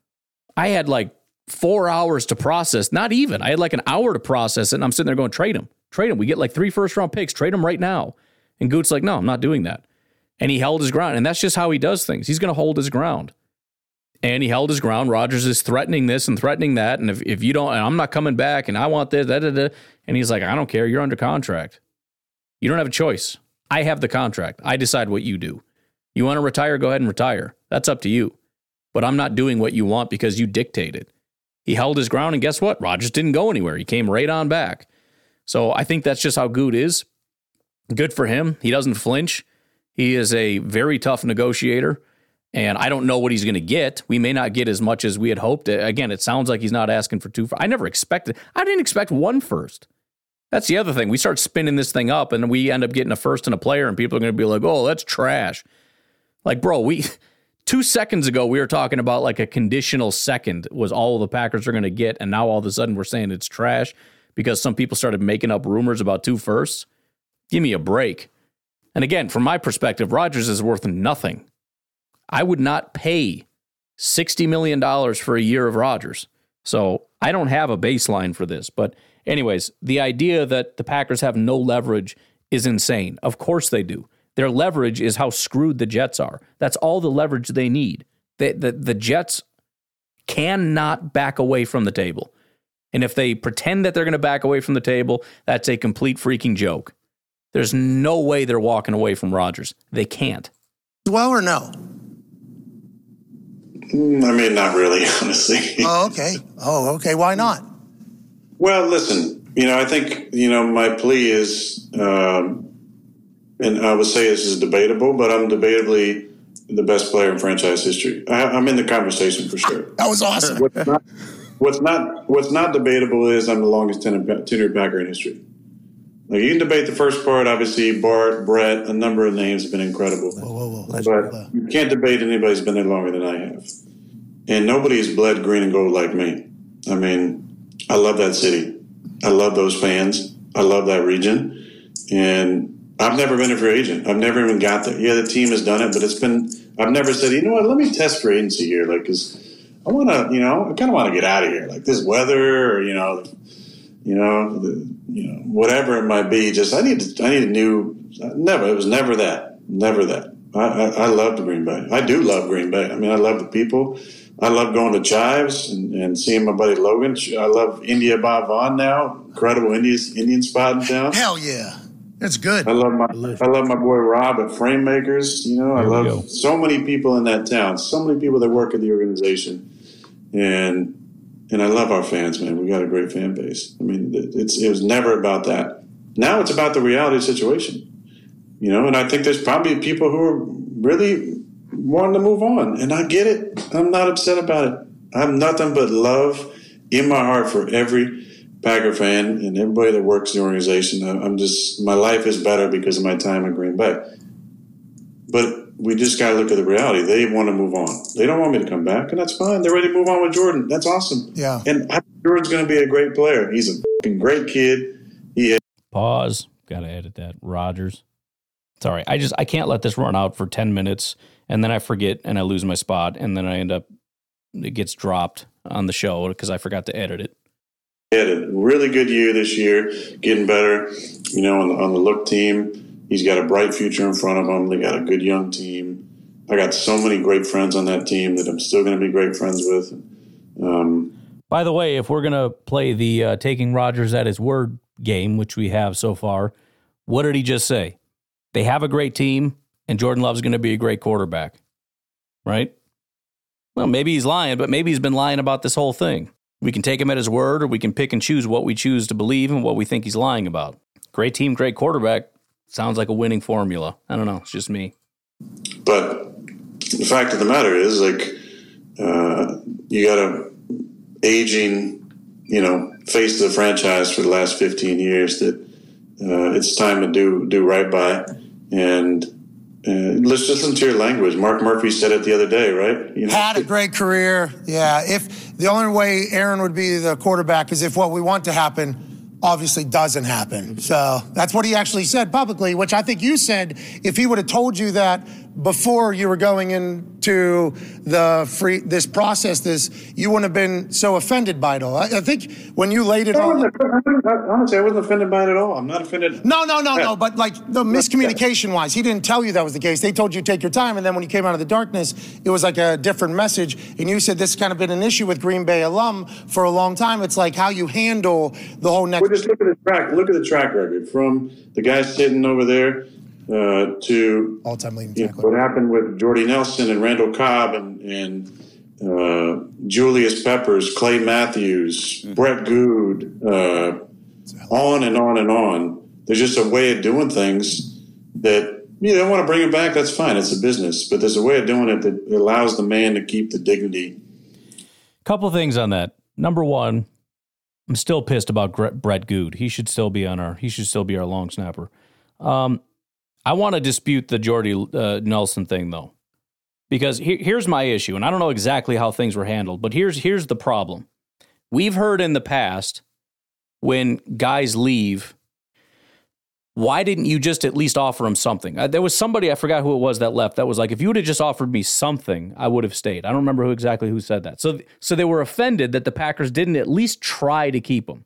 I had like four hours to process, not even. I had like an hour to process it, and I'm sitting there going, trade him, trade him. We get like three first round picks, trade him right now. And Goot's like, no, I'm not doing that. And he held his ground. And that's just how he does things. He's going to hold his ground. And he held his ground. Rodgers is threatening this and threatening that. And if, if you don't, I'm not coming back and I want this, da, da, da. And he's like, I don't care. You're under contract. You don't have a choice. I have the contract. I decide what you do. You want to retire? Go ahead and retire. That's up to you. But I'm not doing what you want because you dictated. He held his ground, and guess what? Rodgers didn't go anywhere. He came right on back. So I think that's just how Good is. Good for him. He doesn't flinch. He is a very tough negotiator, and I don't know what he's going to get. We may not get as much as we had hoped. Uh, again, it sounds like he's not asking for two. I never expected. I didn't expect one first. That's the other thing. We start spinning this thing up and we end up getting a first and a player, and people are going to be like, oh, that's trash. Like, bro, we two seconds ago we were talking about like a conditional second was all the Packers are going to get, and now all of a sudden we're saying it's trash because some people started making up rumors about two firsts. Give me a break. And again, from my perspective, Rodgers is worth nothing. I would not pay $60 million for a year of Rodgers. So I don't have a baseline for this, but Anyways, the idea that the Packers have no leverage is insane. Of course they do. Their leverage is how screwed the Jets are. That's all the leverage they need. The, the, Jets cannot back away from the table. And if they pretend that they're going to back away from the table, that's a complete freaking joke. There's no way they're walking away from Rodgers. They can't. Well or no? Mm, I mean, not really, honestly. Oh, okay. Oh, okay. Why not? Well, listen, you know, I think, you know, my plea is, um, and I would say this is debatable, but I'm debatably the best player in franchise history. I, am in the conversation for sure. That was awesome. What's not, what's not, what's not debatable is I'm the longest tenured, tenured Packer in history. Like you can debate the first part. Obviously, Bart, Brett, a number of names have been incredible. Whoa, whoa, whoa. But you can't debate anybody who's been there longer than I have. And nobody's bled green and gold like me. I mean, I love that city. I love those fans. I love that region. And I've never been a free agent. I've never even got there. Yeah, the team has done it, but it's been, I've never said, you know what, let me test free agency here. Like, cause I want to, you know, I kind of want to get out of here. Like this weather or, you know, you know, the, you know, whatever it might be. Just, I need to, I need a new, never, it was never that. Never that. I, I, I love the Green Bay. I do love Green Bay. I mean, I love the people. I love going to Chives and, and seeing my buddy Logan. I love India by Vaughn now. Incredible Indian Indian spot in town. Hell yeah. That's good. I love my I love my boy Rob at Frame Makers. You know, I love so many people in that town. So many people that work at the organization, and and I love our fans, man. We got a great fan base. I mean, it's it was never about that. Now it's about the reality situation. You know, and I think there's probably people who are really wanting to move on. And I get it. I'm not upset about it. I have nothing but love in my heart for every Packer fan and everybody that works in the organization. I'm just, my life is better because of my time in Green Bay. But we just got to look at the reality. They want to move on. They don't want me to come back, and that's fine. They're ready to move on with Jordan. That's awesome. Yeah. And I Jordan's going to be a great player. He's a great kid. He Pause. Got to edit that. Rodgers. Sorry. I just, I can't let this run out for 10 minutes and then I forget and I lose my spot, and then I end up it gets dropped on the show because I forgot to edit it. He had a really good year this year, getting better. You know, on the, on the look team, he's got a bright future in front of him. They got a good young team, I got so many great friends on that team that I'm still going to be great friends with. Um, By the way, if we're going to play the uh, taking Rodgers at his word game, which we have so far, what did he just say? They have a great team, and Jordan Love's going to be a great quarterback, right? Well, maybe he's lying, but maybe he's been lying about this whole thing. We can take him at his word, or we can pick and choose what we choose to believe and what we think he's lying about. Great team, great quarterback. Sounds like a winning formula. I don't know. It's just me. But the fact of the matter is, like, uh, you got a aging, you know, face of the franchise for the last 15 years that uh, it's time to do do right by. And uh, let's just listen to your language. Mark Murphy said it the other day, right? You know? Had a great career. Yeah. If the only way Aaron would be the quarterback is if what we want to happen obviously doesn't happen. So that's what he actually said publicly, which I think you said if he would have told you that before you were going into the free this process, this you wouldn't have been so offended by it all. I, I think when you laid it all. Honestly, I wasn't offended by it at all. I'm not offended. No, no, no, no. But like the miscommunication wise, he didn't tell you that was the case. They told you take your time, and then when you came out of the darkness, it was like a different message. And you said this kind of been an issue with Green Bay alum for a long time. It's like how you handle the whole next. Just look at the track. Look at the track record from the guy sitting over there uh, to all-time leading you know, what happened with Jordy Nelson and Randall Cobb and and uh, Julius Peppers, Clay Matthews, mm-hmm. Brett Goode, uh, on and on and on. There's just a way of doing things that you don't want to bring it back. That's fine. It's a business, but there's a way of doing it that allows the man to keep the dignity. Couple things on that. Number one, I'm still pissed about Brett Goode. He should still be on our. He should still be our long snapper. Um, I want to dispute the Jordy uh, Nelson thing though, because he, here's my issue, and I don't know exactly how things were handled, but here's here's the problem. We've heard in the past when guys leave, why didn't you just at least offer him something? Uh, there was somebody I forgot who it was that left that was like, if you would have just offered me something, I would have stayed. I don't remember who exactly who said that. So so they were offended that the Packers didn't at least try to keep him.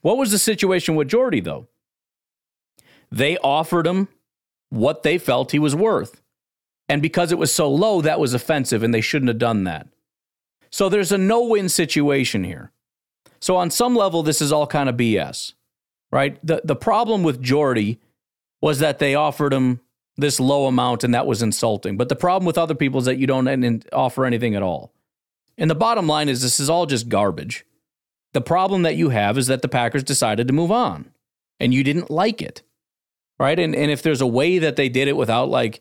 What was the situation with Jordy though? They offered him what they felt he was worth. And because it was so low, that was offensive, and they shouldn't have done that. So there's a no win situation here. So, on some level, this is all kind of BS, right? The, the problem with Jordy was that they offered him this low amount, and that was insulting. But the problem with other people is that you don't offer anything at all. And the bottom line is this is all just garbage. The problem that you have is that the Packers decided to move on, and you didn't like it right? And and if there's a way that they did it without like,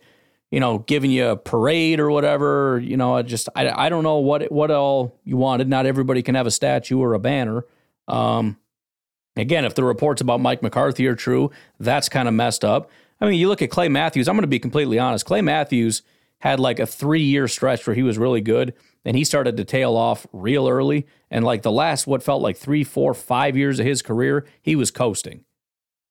you know, giving you a parade or whatever, you know, I just I, I don't know what what all you wanted. Not everybody can have a statue or a banner. Um, again, if the reports about Mike McCarthy are true, that's kind of messed up. I mean, you look at Clay Matthews. I'm going to be completely honest. Clay Matthews had like a three year stretch where he was really good. and he started to tail off real early. And like the last, what felt like three, four, five years of his career, he was coasting.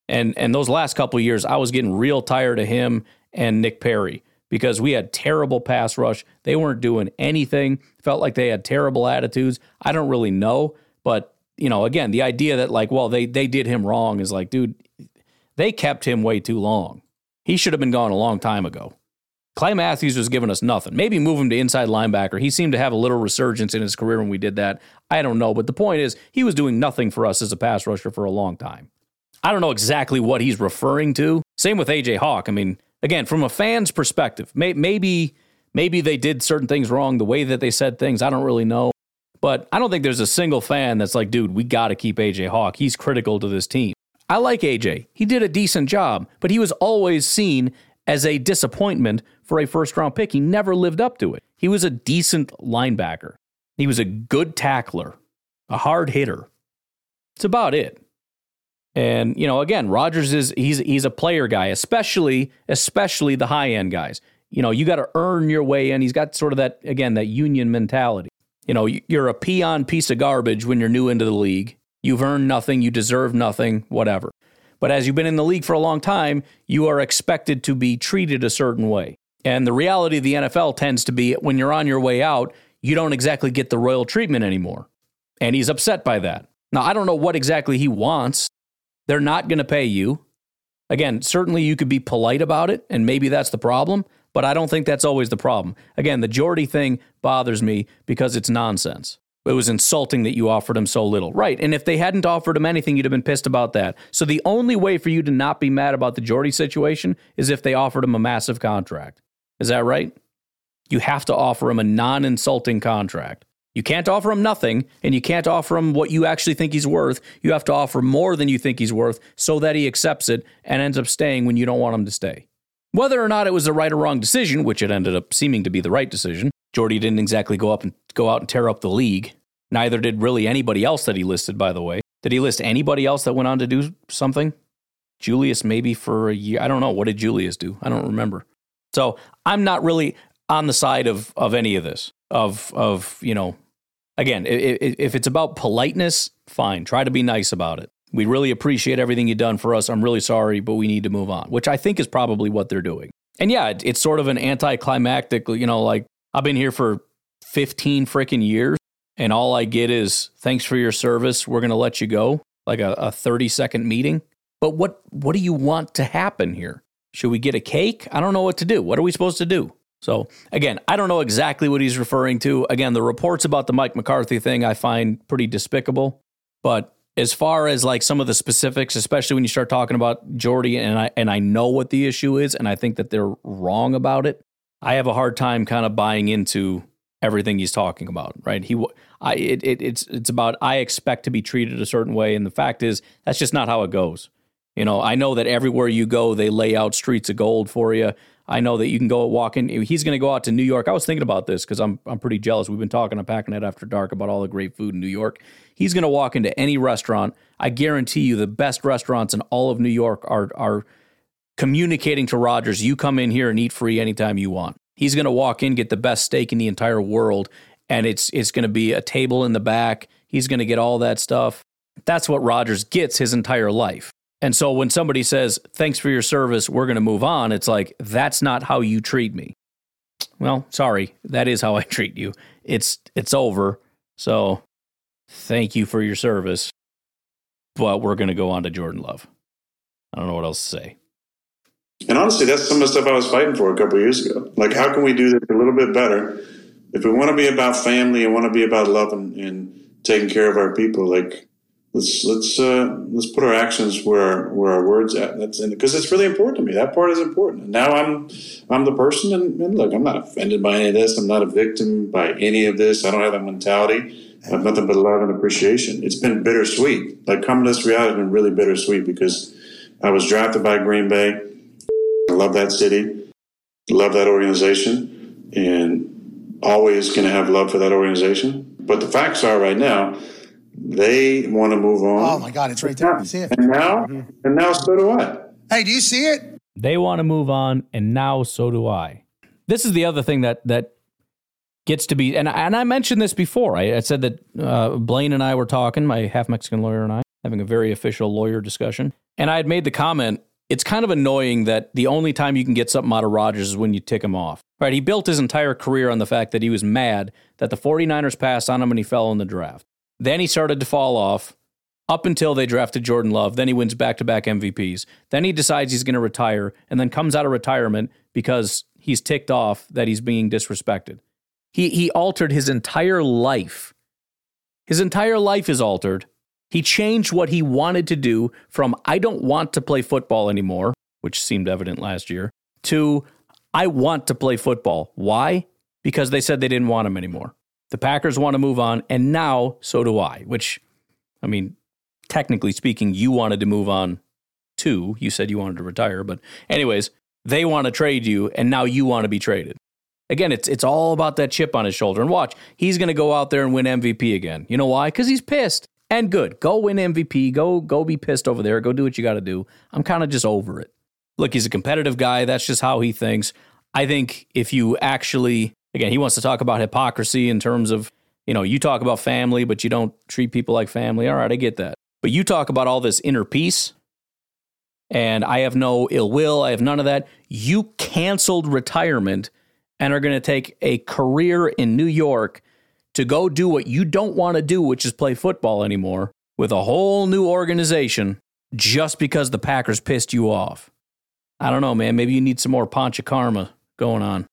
And and those last couple years, I was getting real tired of him and Nick Perry because we had terrible pass rush. They weren't doing anything. Felt like they had terrible attitudes. I don't really know, but you know, again, the idea that like, well, they they did him wrong is like, dude, they kept him way too long. He should have been gone a long time ago. Clay Matthews was giving us nothing. Maybe move him to inside linebacker. He seemed to have a little resurgence in his career when we did that. I don't know, but the point is, he was doing nothing for us as a pass rusher for a long time. I don't know exactly what he's referring to. Same with AJ Hawk. I mean, again, from a fan's perspective, may, maybe maybe they did certain things wrong, the way that they said things. I don't really know. But I don't think there's a single fan that's like, dude, we got to keep AJ Hawk. He's critical to this team. I like AJ. He did a decent job, but he was always seen as a disappointment for a first round pick. He never lived up to it. He was a decent linebacker. He was a good tackler, a hard hitter. It's about it. And you know, again, Rodgers is he's he's a player guy, especially especially the high end guys. You know, you got to earn your way in. He's got sort of that again that union mentality. You know, you're a peon piece of garbage when you're new into the league. You've earned nothing, you deserve nothing, whatever. But as you've been in the league for a long time, you are expected to be treated a certain way. And the reality of the NFL tends to be when you're on your way out, you don't exactly get the royal treatment anymore. And he's upset by that. Now, I don't know what exactly he wants. They're not going to pay you. Again, certainly you could be polite about it, and maybe that's the problem. but I don't think that's always the problem. Again, the Jordy thing bothers me because it's nonsense. It was insulting that you offered him so little. Right. And if they hadn't offered him anything, you'd have been pissed about that. So the only way for you to not be mad about the Jordy situation is if they offered him a massive contract. Is that right? You have to offer him a non insulting contract. You can't offer him nothing, and you can't offer him what you actually think he's worth. You have to offer more than you think he's worth so that he accepts it and ends up staying when you don't want him to stay. Whether or not it was the right or wrong decision, which it ended up seeming to be the right decision, Jordy didn't exactly go up and go out and tear up the league. Neither did really anybody else that he listed, by the way. Did he list anybody else that went on to do something? Julius, maybe for a year. I don't know. What did Julius do? I don't remember. So I'm not really on the side of of any of this. Of of you know, again, if, it's about politeness, fine. Try to be nice about it. We really appreciate everything you've done for us. I'm really sorry, but we need to move on, which I think is probably what they're doing. And yeah, it's sort of an anticlimactic, you know, like I've been here for 15 freaking years and all I get is thanks for your service. We're going to let you go, like a, a 30 second meeting. But what, what do you want to happen here? Should we get a cake? I don't know what to do. What are we supposed to do? So, again, I don't know exactly what he's referring to. Again, the reports about the Mike McCarthy thing I find pretty despicable. But as far as like some of the specifics, especially when you start talking about Jordy, and I and I know what the issue is, and I think that they're wrong about it. I have a hard time kind of buying into everything he's talking about. Right? He, I, it, it, it's it's about I expect to be treated a certain way, and the fact is that's just not how it goes. You know, I know that everywhere you go, they lay out streets of gold for you. I know that you can go walk in. He's going to go out to New York. I was thinking about this because I'm I'm pretty jealous. We've been talking on Packernet After Dark about all the great food in New York. He's going to walk into any restaurant. I guarantee you, the best restaurants in all of New York are are communicating to Rodgers. You come in here and eat free anytime you want. He's going to walk in, get the best steak in the entire world, and it's it's going to be a table in the back. He's going to get all that stuff. That's what Rodgers gets his entire life. And so when somebody says, thanks for your service, we're going to move on, it's like, that's not how you treat me. Well, sorry, that is how I treat you. It's it's over. So thank you for your service. But we're going to go on to Jordan Love. I don't know what else to say. And honestly, that's some of the stuff I was fighting for a couple years ago. Like, how can we do this a little bit better? If we want to be about family and want to be about love and, and taking care of our people, like let's let's uh, let's put our actions where where our words at. That's because it's really important to me. That part is important. And now I'm I'm the person, and, and, look, I'm not offended by any of this. I'm not a victim by any of this. I don't have that mentality. I have nothing but love and appreciation. It's been bittersweet. Like coming to this reality has been really bittersweet because I was drafted by Green Bay. I love that city, love that organization, and always going to have love for that organization. But the facts are right now they want to move on. Oh my God, it's right there. You see it. And now, mm-hmm. and now, so do I. Hey, do you see it? They want to move on, and now so do I. This is the other thing that that gets to be, and and I mentioned this before. I, I said that uh, Blaine and I were talking, my half Mexican lawyer and I, having a very official lawyer discussion, and I had made the comment. It's kind of annoying that the only time you can get something out of Rodgers is when you tick him off. Right? He built his entire career on the fact that he was mad that the 49ers passed on him and he fell in the draft. Then he started to fall off up until they drafted Jordan Love. Then he wins back to back MVPs. Then he decides he's going to retire and then comes out of retirement because he's ticked off that he's being disrespected. He, he altered his entire life. His entire life is altered. He changed what he wanted to do from I don't want to play football anymore, which seemed evident last year, to I want to play football. Why? Because they said they didn't want him anymore. The Packers want to move on, and now so do I, which, I mean, technically speaking, you wanted to move on too. You said you wanted to retire, but, anyways, they want to trade you, and now you want to be traded. Again, it's it's all about that chip on his shoulder. And watch, he's going to go out there and win MVP again. You know why? Because he's pissed. And good. Go win MVP. Go go be pissed over there. Go do what you got to do. I'm kind of just over it. Look, he's a competitive guy. That's just how he thinks. I think if you actually again, he wants to talk about hypocrisy in terms of, you know, you talk about family, but you don't treat people like family. All right, I get that. But you talk about all this inner peace, and I have no ill will. I have none of that. You canceled retirement and are going to take a career in New York to go do what you don't want to do, which is play football anymore with a whole new organization just because the Packers pissed you off. I don't know, man. Maybe you need some more Pancha Karma going on.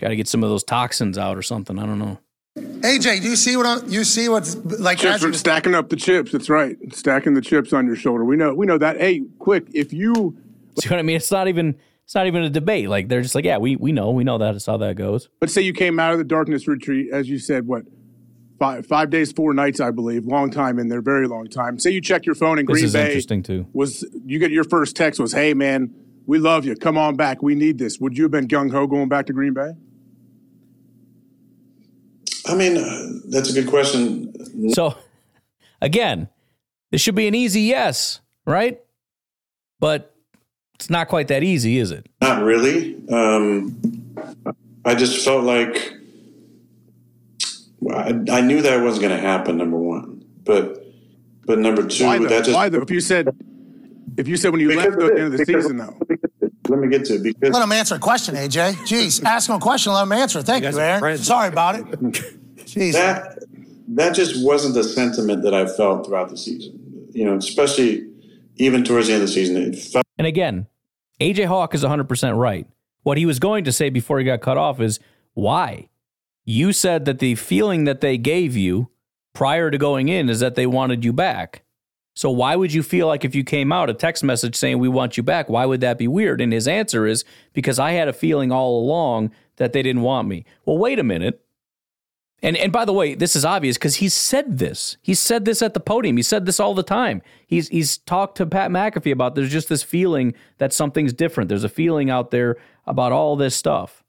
Got to get some of those toxins out or something. I don't know. AJ, do you see what I'm, you see what's like? Chips are stacking up the chips. That's right. Stacking the chips on your shoulder. We know. We know that. Hey, quick! If you See what I mean? It's not even it's not even a debate. Like they're just like, yeah, we we know we know that. It's how that goes. let's say you came out of the darkness retreat, as you said, what five five days, four nights, I believe, long time in there, very long time. Say you check your phone in This Green is Bay. interesting too. Was you get your first text was, "Hey man, we love you. Come on back. We need this." Would you have been gung ho going back to Green Bay? I mean, uh, that's a good question. So again, this should be an easy yes, right? But it's not quite that easy, is it? Not really. Um, I just felt like I, I knew that wasn't going to happen. Number one, but but number two, Why though? that just Why though? If you said, if you said when you left of at the end of the because- season, though, let me get to it because Let him answer a question, AJ. Jeez, ask him a question, let him answer. Thank you, Aaron. Sorry about it. Jeez. that that just wasn't the sentiment that I felt throughout the season. You know, especially even towards the end of the season, it felt And again, AJ Hawk is 100% right. What he was going to say before he got cut off is why? You said that the feeling that they gave you prior to going in is that they wanted you back. So why would you feel like if you came out a text message saying we want you back, why would that be weird? And his answer is because I had a feeling all along that they didn't want me. Well, wait a minute. And and by the way, this is obvious because he's said this. He said this at the podium. He said this all the time. He's he's talked to Pat McAfee about there's just this feeling that something's different. There's a feeling out there about all this stuff.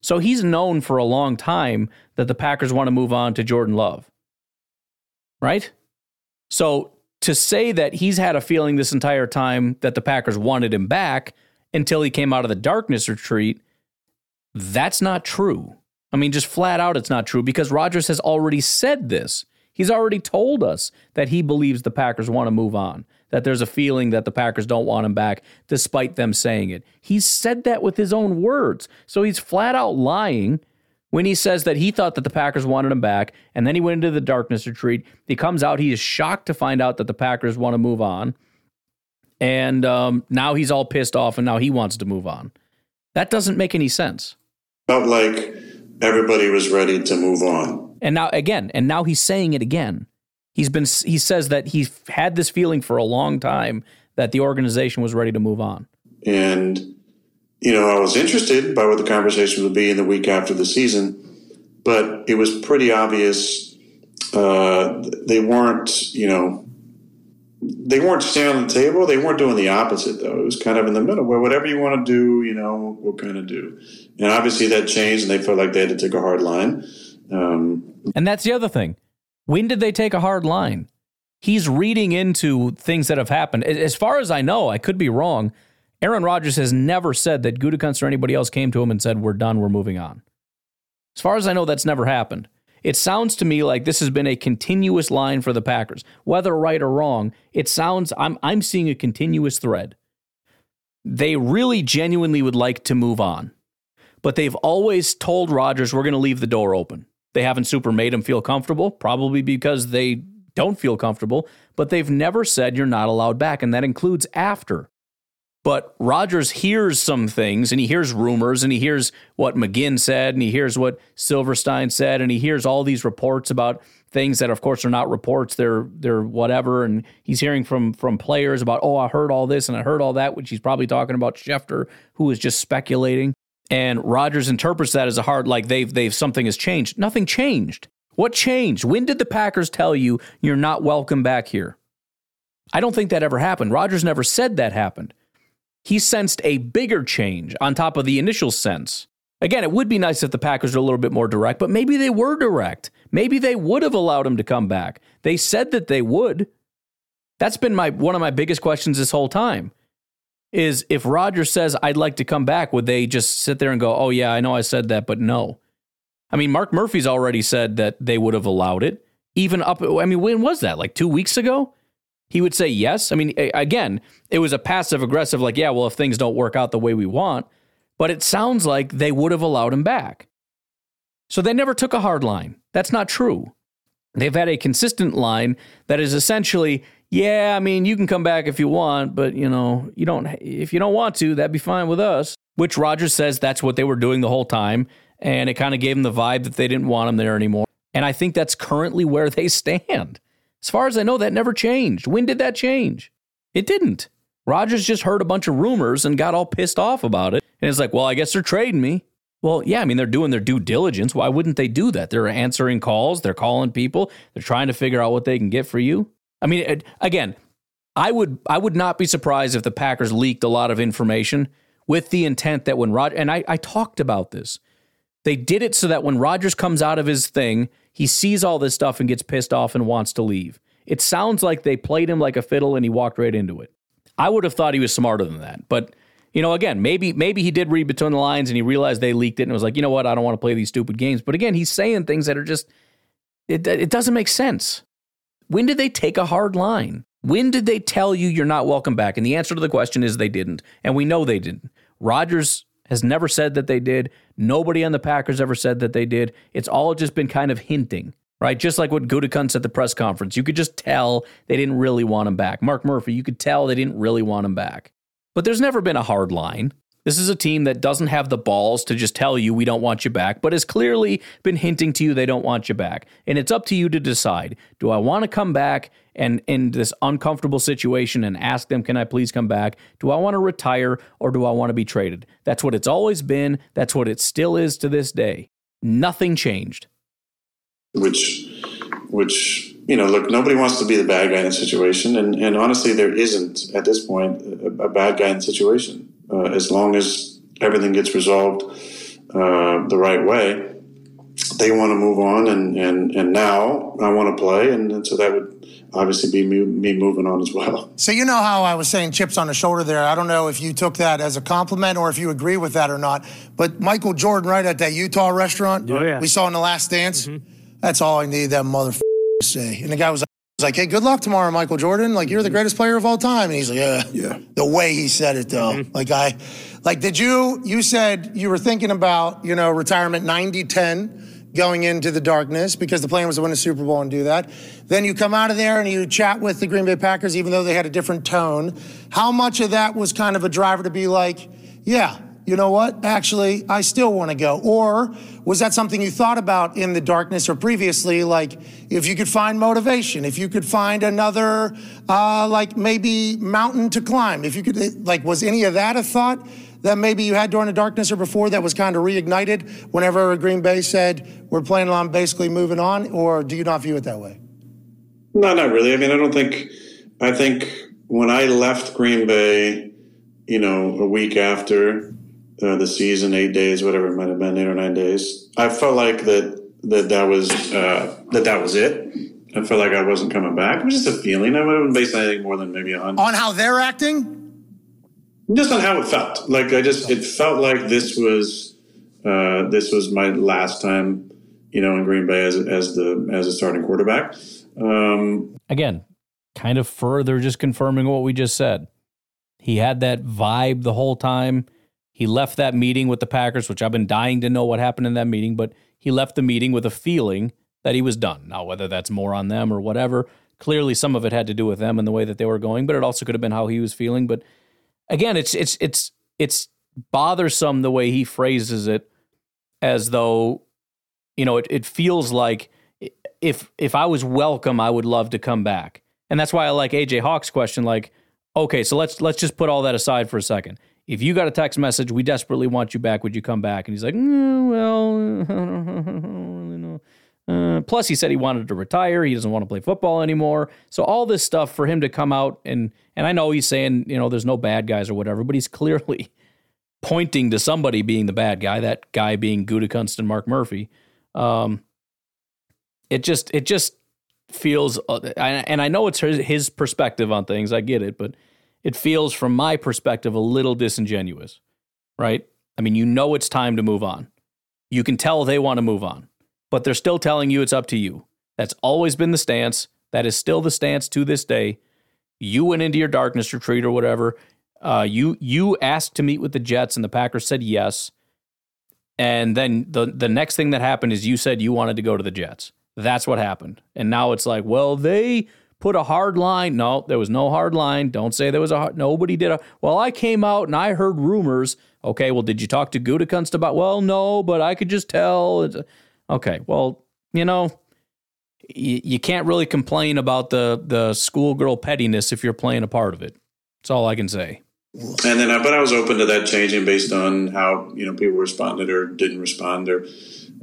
So he's known for a long time that the Packers want to move on to Jordan Love. Right? So to say that he's had a feeling this entire time that the Packers wanted him back until he came out of the darkness retreat, that's not true. I mean, just flat out, it's not true because Rodgers has already said this. He's already told us that he believes the Packers want to move on, that there's a feeling that the Packers don't want him back, despite them saying it. He's said that with his own words. So he's flat out lying when he says that he thought that the Packers wanted him back, and then he went into the darkness retreat. He comes out, he is shocked to find out that the Packers want to move on. And um, now he's all pissed off, and now he wants to move on. That doesn't make any sense. felt like everybody was ready to move on. And now again, and now he's saying it again. He's been he says that he's had this feeling for a long time that the organization was ready to move on. And, you know, I was interested by what the conversation would be in the week after the season, but it was pretty obvious uh, they weren't, you know, they weren't standing on the table. They weren't doing the opposite, though. It was kind of in the middle where whatever you want to do, you know, we'll kind of do. And obviously that changed, and they felt like they had to take a hard line. Um, And that's the other thing. When did they take a hard line? He's reading into things that have happened. As far as I know, I could be wrong. Aaron Rodgers has never said that Gutekunst or anybody else came to him and said, "We're done. We're moving on." As far as I know, that's never happened. It sounds to me like this has been a continuous line for the Packers, whether right or wrong. It sounds I'm I'm seeing a continuous thread. They really genuinely would like to move on, but they've always told Rodgers we're going to leave the door open. They haven't super made him feel comfortable, probably because they don't feel comfortable, but they've never said you're not allowed back, and that includes after. But Rodgers hears some things and he hears rumors and he hears what McGinn said and he hears what Silverstein said and he hears all these reports about things that of course are not reports, they're they're whatever. And he's hearing from from players about, oh, I heard all this and I heard all that, which he's probably talking about Schefter, who is just speculating. And Rodgers interprets that as a hard like they've they've something has changed. Nothing changed. What changed? When did the Packers tell you you're not welcome back here? I don't think that ever happened. Rodgers never said that happened he sensed a bigger change on top of the initial sense. Again, it would be nice if the Packers were a little bit more direct, but maybe they were direct. Maybe they would have allowed him to come back. They said that they would. That's been my one of my biggest questions this whole time. Is if Rodgers says I'd like to come back, would they just sit there and go, "Oh yeah, I know I said that, but no." I mean, Mark Murphy's already said that they would have allowed it. Even up I mean, when was that? Like 2 weeks ago? He would say yes. I mean, again, it was a passive aggressive, like, yeah, well, if things don't work out the way we want, but it sounds like they would have allowed him back. So they never took a hard line. That's not true. They've had a consistent line that is essentially, yeah, I mean, you can come back if you want, but you know, you don't if you don't want to, that'd be fine with us. which Rodgers says that's what they were doing the whole time. And it kind of gave them the vibe that they didn't want him there anymore. And I think that's currently where they stand. As far as I know, that never changed. When did that change? It didn't. Rodgers just heard a bunch of rumors and got all pissed off about it. And it's like, well, I guess they're trading me. Well, yeah, I mean, they're doing their due diligence. Why wouldn't they do that? They're answering calls, they're calling people, they're trying to figure out what they can get for you. I mean, again, I would I would not be surprised if the Packers leaked a lot of information with the intent that when Rod and I, I talked about this, they did it so that when Rodgers comes out of his thing, he sees all this stuff and gets pissed off and wants to leave. It sounds like they played him like a fiddle and he walked right into it. I would have thought he was smarter than that, but you know, again, maybe maybe he did read between the lines and he realized they leaked it and was like, you know what, I don't want to play these stupid games. But again, he's saying things that are just it it doesn't make sense. When did they take a hard line? When did they tell you you're not welcome back? And the answer to the question is they didn't, and we know they didn't. Rodgers has never said that they did. Nobody on the Packers ever said that they did. It's all just been kind of hinting, right? Just like what Gutekunst at the press conference. You could just tell they didn't really want him back. Mark Murphy, you could tell they didn't really want him back. But there's never been a hard line. This is a team that doesn't have the balls to just tell you we don't want you back, but has clearly been hinting to you they don't want you back. And it's up to you to decide do I want to come back and in this uncomfortable situation and ask them, can I please come back? Do I want to retire or do I want to be traded? That's what it's always been. That's what it still is to this day. Nothing changed. Which, which you know, look, nobody wants to be the bad guy in a situation, and, and honestly, there isn't at this point a, a bad guy in the situation. Uh, as long as everything gets resolved uh, the right way, they want to move on, and, and, and now I want to play, and, and so that would obviously be me, me, moving on as well. So you know how I was saying chips on the shoulder there. I don't know if you took that as a compliment or if you agree with that or not. But Michael Jordan, right at that Utah restaurant, oh, yeah. we saw in the Last Dance. Mm-hmm. That's all I need that motherfucker say. And the guy was like, hey, good luck tomorrow, Michael Jordan. Like, you're the greatest player of all time. And he's like, yeah. Yeah. The way he said it, though. Mm-hmm. Like, I, like, did you, you said you were thinking about, you know, retirement 90 10 going into the darkness because the plan was to win a Super Bowl and do that. Then you come out of there and you chat with the Green Bay Packers, even though they had a different tone. How much of that was kind of a driver to be like, yeah, you know what? Actually, I still want to go. Or was that something you thought about in the darkness or previously? Like, if you could find motivation, if you could find another, uh, like maybe mountain to climb, if you could, like, was any of that a thought that maybe you had during the darkness or before that was kind of reignited whenever Green Bay said, we're planning on basically moving on? Or do you not view it that way? No, not really. I mean, I don't think, I think when I left Green Bay, you know, a week after, uh, the season, eight days, whatever it might have been, eight or nine days. I felt like that that that was uh, that that was it. I felt like I wasn't coming back. It was just a feeling. I wouldn't base anything more than maybe on on how they're acting. Just on how it felt. Like I just, it felt like this was uh, this was my last time, you know, in Green Bay as as the as a starting quarterback. Um, Again, kind of further just confirming what we just said. He had that vibe the whole time he left that meeting with the Packers, which I've been dying to know what happened in that meeting, but he left the meeting with a feeling that he was done. Now, whether that's more on them or whatever, clearly some of it had to do with them and the way that they were going, but it also could have been how he was feeling. But again, it's it's it's it's bothersome the way he phrases it as though, you know, it, it feels like if if I was welcome, I would love to come back. And that's why I like AJ Hawk's question, like, okay, so let's let's just put all that aside for a second if you got a text message, we desperately want you back. Would you come back? And he's like, mm, well, I don't really know. Uh, plus, he said he wanted to retire. He doesn't want to play football anymore. So all this stuff for him to come out and and I know he's saying you know there's no bad guys or whatever, but he's clearly pointing to somebody being the bad guy. That guy being Gutekunst and Mark Murphy. Um, it just it just feels, uh, and I know it's his perspective on things. I get it, but it feels, from my perspective, a little disingenuous, right? I mean, you know it's time to move on. You can tell they want to move on, but they're still telling you it's up to you. That's always been the stance. That is still the stance to this day. You went into your darkness retreat or whatever. Uh, you you asked to meet with the Jets, and the Packers said yes. And then the the next thing that happened is you said you wanted to go to the Jets. That's what happened. And now it's like, well, they put a hard line. No, there was no hard line. Don't say there was a hard, nobody did a. Well, I came out and I heard rumors. Okay, well, did you talk to Gutekunst about? Well, no, but I could just tell. Okay, well, you know, you, you can't really complain about the the schoolgirl pettiness if you're playing a part of it. That's all I can say. And then, but I was open to that changing based on how you know people responded or didn't respond, or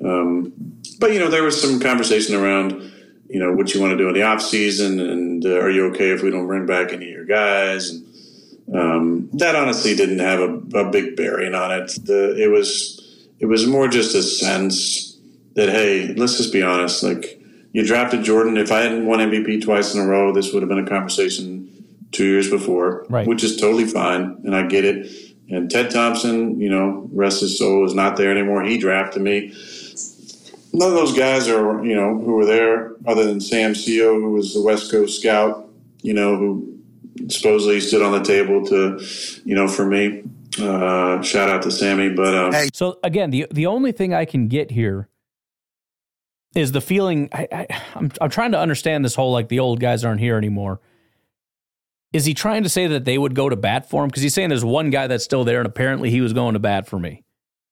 um, but you know there was some conversation around you know what you want to do in the off season, and uh, are you okay if we don't bring back any of your guys? And um, that honestly didn't have a, a big bearing on it. The, it was it was more just a sense that hey, let's just be honest, like you drafted Jordan. If I hadn't won MVP twice in a row, this would have been a conversation two years before, right. which is totally fine, and I get it. And Ted Thompson, you know, rest his soul, is not there anymore. He drafted me. None of those guys are, you know, who were there other than Sam Seale, who was the West Coast scout, you know, who supposedly stood on the table to, you know, for me. Uh, shout out to Sammy, but um, hey. so again, the the only thing I can get here is the feeling I, I I'm I'm trying to understand this whole like the old guys aren't here anymore. Is he trying to say that they would go to bat for him? Because he's saying there's one guy that's still there, and apparently he was going to bat for me.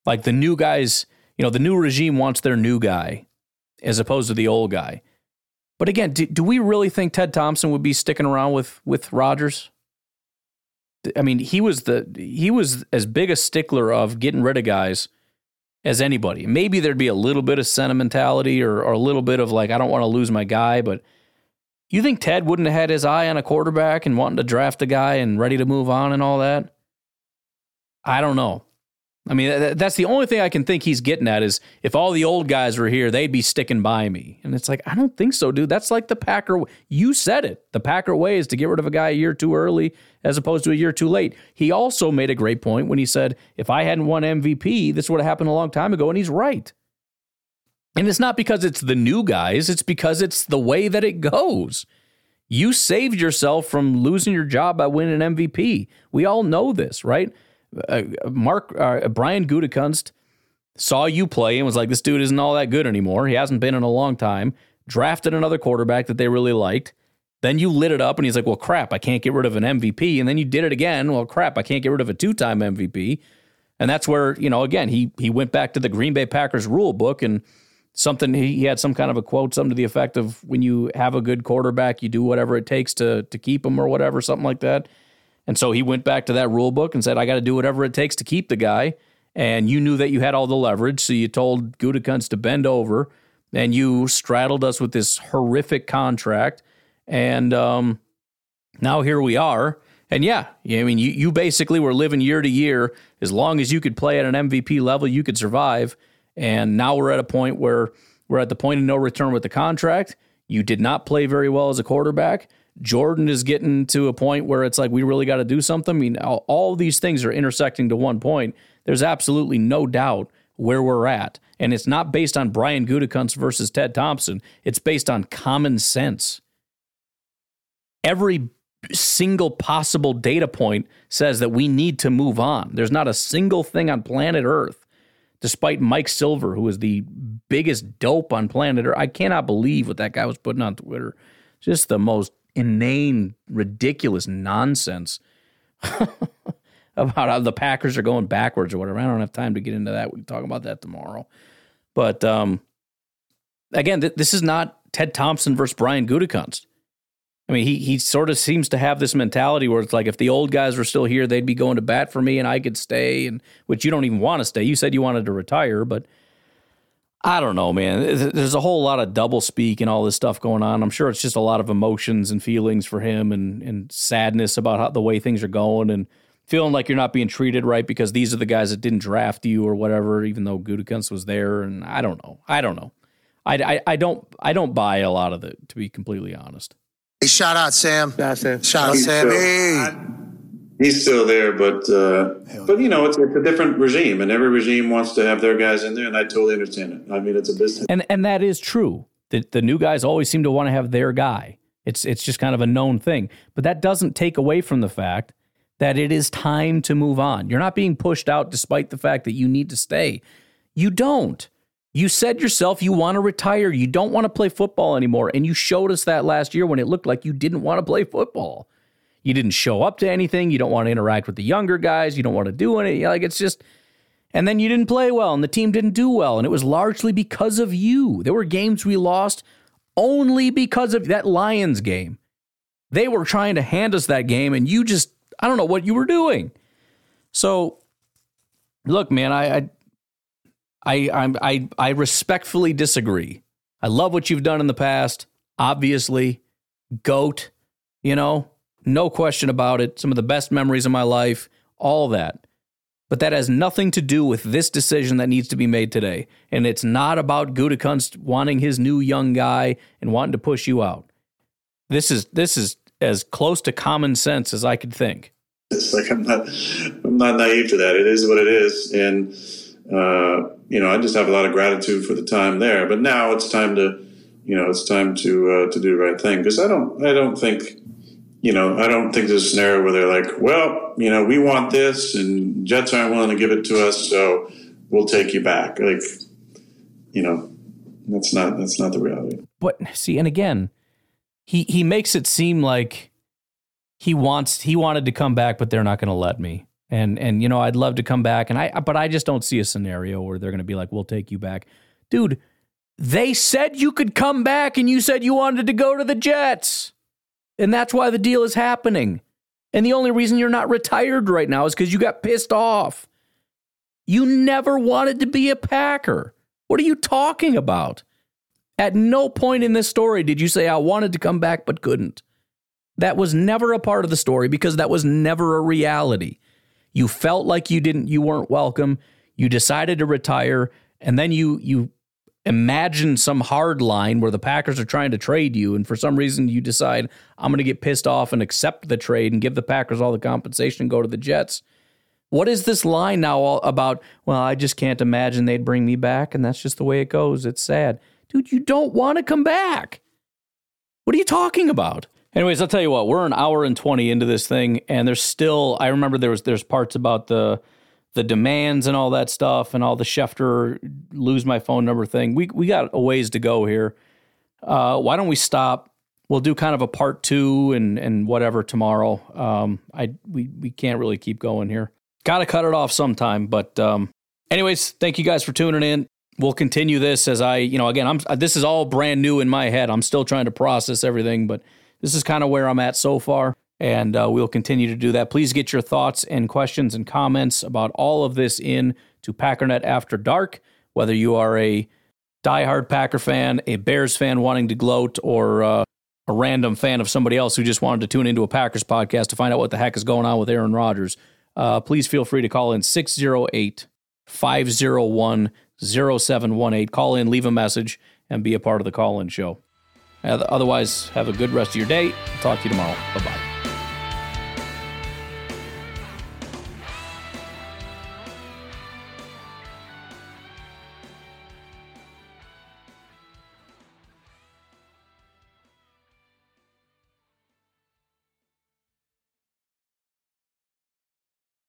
Like the new guys, you know, the new regime wants their new guy as opposed to the old guy. But again, do, do we really think Ted Thompson would be sticking around with with Rodgers? I mean, he was the he was as big a stickler of getting rid of guys as anybody. Maybe there'd be a little bit of sentimentality or, or a little bit of like, I don't want to lose my guy, but you think Ted wouldn't have had his eye on a quarterback and wanting to draft a guy and ready to move on and all that? I don't know. I mean, that's the only thing I can think he's getting at is if all the old guys were here, they'd be sticking by me. And it's like, I don't think so, dude. That's like the Packer. You said it. The Packer way is to get rid of a guy a year too early as opposed to a year too late. He also made a great point when he said, if I hadn't won MVP, this would have happened a long time ago. And he's right. And it's not because it's the new guys, it's because it's the way that it goes. You saved yourself from losing your job by winning an MVP. We all know this, right? Uh, Mark uh, Brian Gutekunst saw you play and was like, "This dude isn't all that good anymore. He hasn't been in a long time." Drafted another quarterback that they really liked. Then you lit it up, and he's like, "Well, crap, I can't get rid of an MVP." And then you did it again. Well, crap, I can't get rid of a two-time MVP. And that's where you know, again, he he went back to the Green Bay Packers rule book and something he had some kind of a quote something to the effect of when you have a good quarterback you do whatever it takes to to keep him or whatever something like that and so he went back to that rule book and said i got to do whatever it takes to keep the guy and you knew that you had all the leverage so you told Gutekunst to bend over and you straddled us with this horrific contract and um, now here we are and yeah, I mean, you, you basically were living year to year. As long as you could play at an MVP level, you could survive. And now we're at a point where we're at the point of no return with the contract. You did not play very well as a quarterback. Jordan is getting to a point where it's like we really got to do something. I mean, all, all these things are intersecting to one point. There's absolutely no doubt where we're at. And it's not based on Brian Gutekunst versus Ted Thompson. It's based on common sense. Every single possible data point says that we need to move on. There's not a single thing on planet Earth despite Mike Silver, who is the biggest dope on planet Earth. I cannot believe what that guy was putting on Twitter. Just the most inane, ridiculous nonsense about how the Packers are going backwards or whatever. I don't have time to get into that. We can talk about that tomorrow. But um, again, th- this is not Ted Thompson versus Brian Gutekunst. I mean, he he sort of seems to have this mentality where it's like if the old guys were still here, they'd be going to bat for me and I could stay and which you don't even want to stay. You said you wanted to retire, but I don't know, man. There's a whole lot of double speak and all this stuff going on. I'm sure it's just a lot of emotions and feelings for him and and sadness about how the way things are going and feeling like you're not being treated right because these are the guys that didn't draft you or whatever, even though Gutekunst was there. And I don't know. I don't know. I, I, I don't I don't buy a lot of it to be completely honest. Hey, shout out Sam. Shout out Sam. Shout out Sam. Hey. He's still there, but uh, but you know it's, it's, a different regime, and every regime wants to have their guys in there, and I totally understand it. I mean, it's a business, and and that is true. The the new guys always seem to want to have their guy. It's it's just kind of a known thing, but that doesn't take away from the fact that it is time to move on. You're not being pushed out despite the fact that you need to stay. You don't. You said yourself you want to retire. You don't want to play football anymore. And you showed us that last year when it looked like you didn't want to play football. You didn't show up to anything. You don't want to interact with the younger guys. You don't want to do anything. Like it's just, and then you didn't play well and the team didn't do well. And it was largely because of you. There were games we lost only because of that Lions game. They were trying to hand us that game and you just, I don't know what you were doing. So, look, man, I, I I, I I I respectfully disagree. I love what you've done in the past. Obviously, goat. You know, no question about it. Some of the best memories of my life. All that. But that has nothing to do with this decision that needs to be made today. And it's not about Gutekunst wanting his new young guy and wanting to push you out. This is this is as close to common sense as I could think. It's like I'm not I'm not naive to that. It is what it is, and uh, you know, I just have a lot of gratitude for the time there. But now it's time to, you know, it's time to uh, to do the right thing because I don't I don't think, you know, I don't think there's a scenario where they're like, well, you know, we want this and Jets aren't willing to give it to us, so we'll take you back. Like, you know, that's not that's not the reality. But see, and again, he he makes it seem like he wants he wanted to come back, but they're not going to let me. And and you know, I'd love to come back and I but I just don't see a scenario where they're going to be like, "We'll take you back." Dude, they said you could come back and you said you wanted to go to the Jets. And that's why the deal is happening. And the only reason you're not retired right now is cuz you got pissed off. You never wanted to be a Packer. What are you talking about? At no point in this story did you say I wanted to come back but couldn't. That was never a part of the story because that was never a reality. You felt like you didn't you weren't welcome. You decided to retire and then you you imagine some hard line where the Packers are trying to trade you and for some reason you decide I'm going to get pissed off and accept the trade and give the Packers all the compensation and go to the Jets. What is this line now all about? Well, I just can't imagine they'd bring me back and that's just the way it goes. It's sad. Dude, you don't want to come back. What are you talking about? Anyways, I'll tell you what, we're an hour and 20 into this thing and there's still I remember there was there's parts about the the demands and all that stuff and all the Schefter lose my phone number thing. We we got a ways to go here. Uh, why don't we stop? We'll do kind of a part two and and whatever tomorrow. Um, I we we can't really keep going here. Got to cut it off sometime. But um, anyways, thank you guys for tuning in. We'll continue this as I, you know, again, I'm this is all brand new in my head. I'm still trying to process everything, but this is kind of where I'm at so far, and uh, we'll continue to do that. Please get your thoughts and questions and comments about all of this in to Packernet After Dark, whether you are a diehard Packer fan, a Bears fan wanting to gloat, or uh, a random fan of somebody else who just wanted to tune into a Packers podcast to find out what the heck is going on with Aaron Rodgers. Uh, please feel free to call in 608 501 0718. Call in, leave a message, and be a part of the call in show. Otherwise, have a good rest of your day. talk to you tomorrow. Bye bye.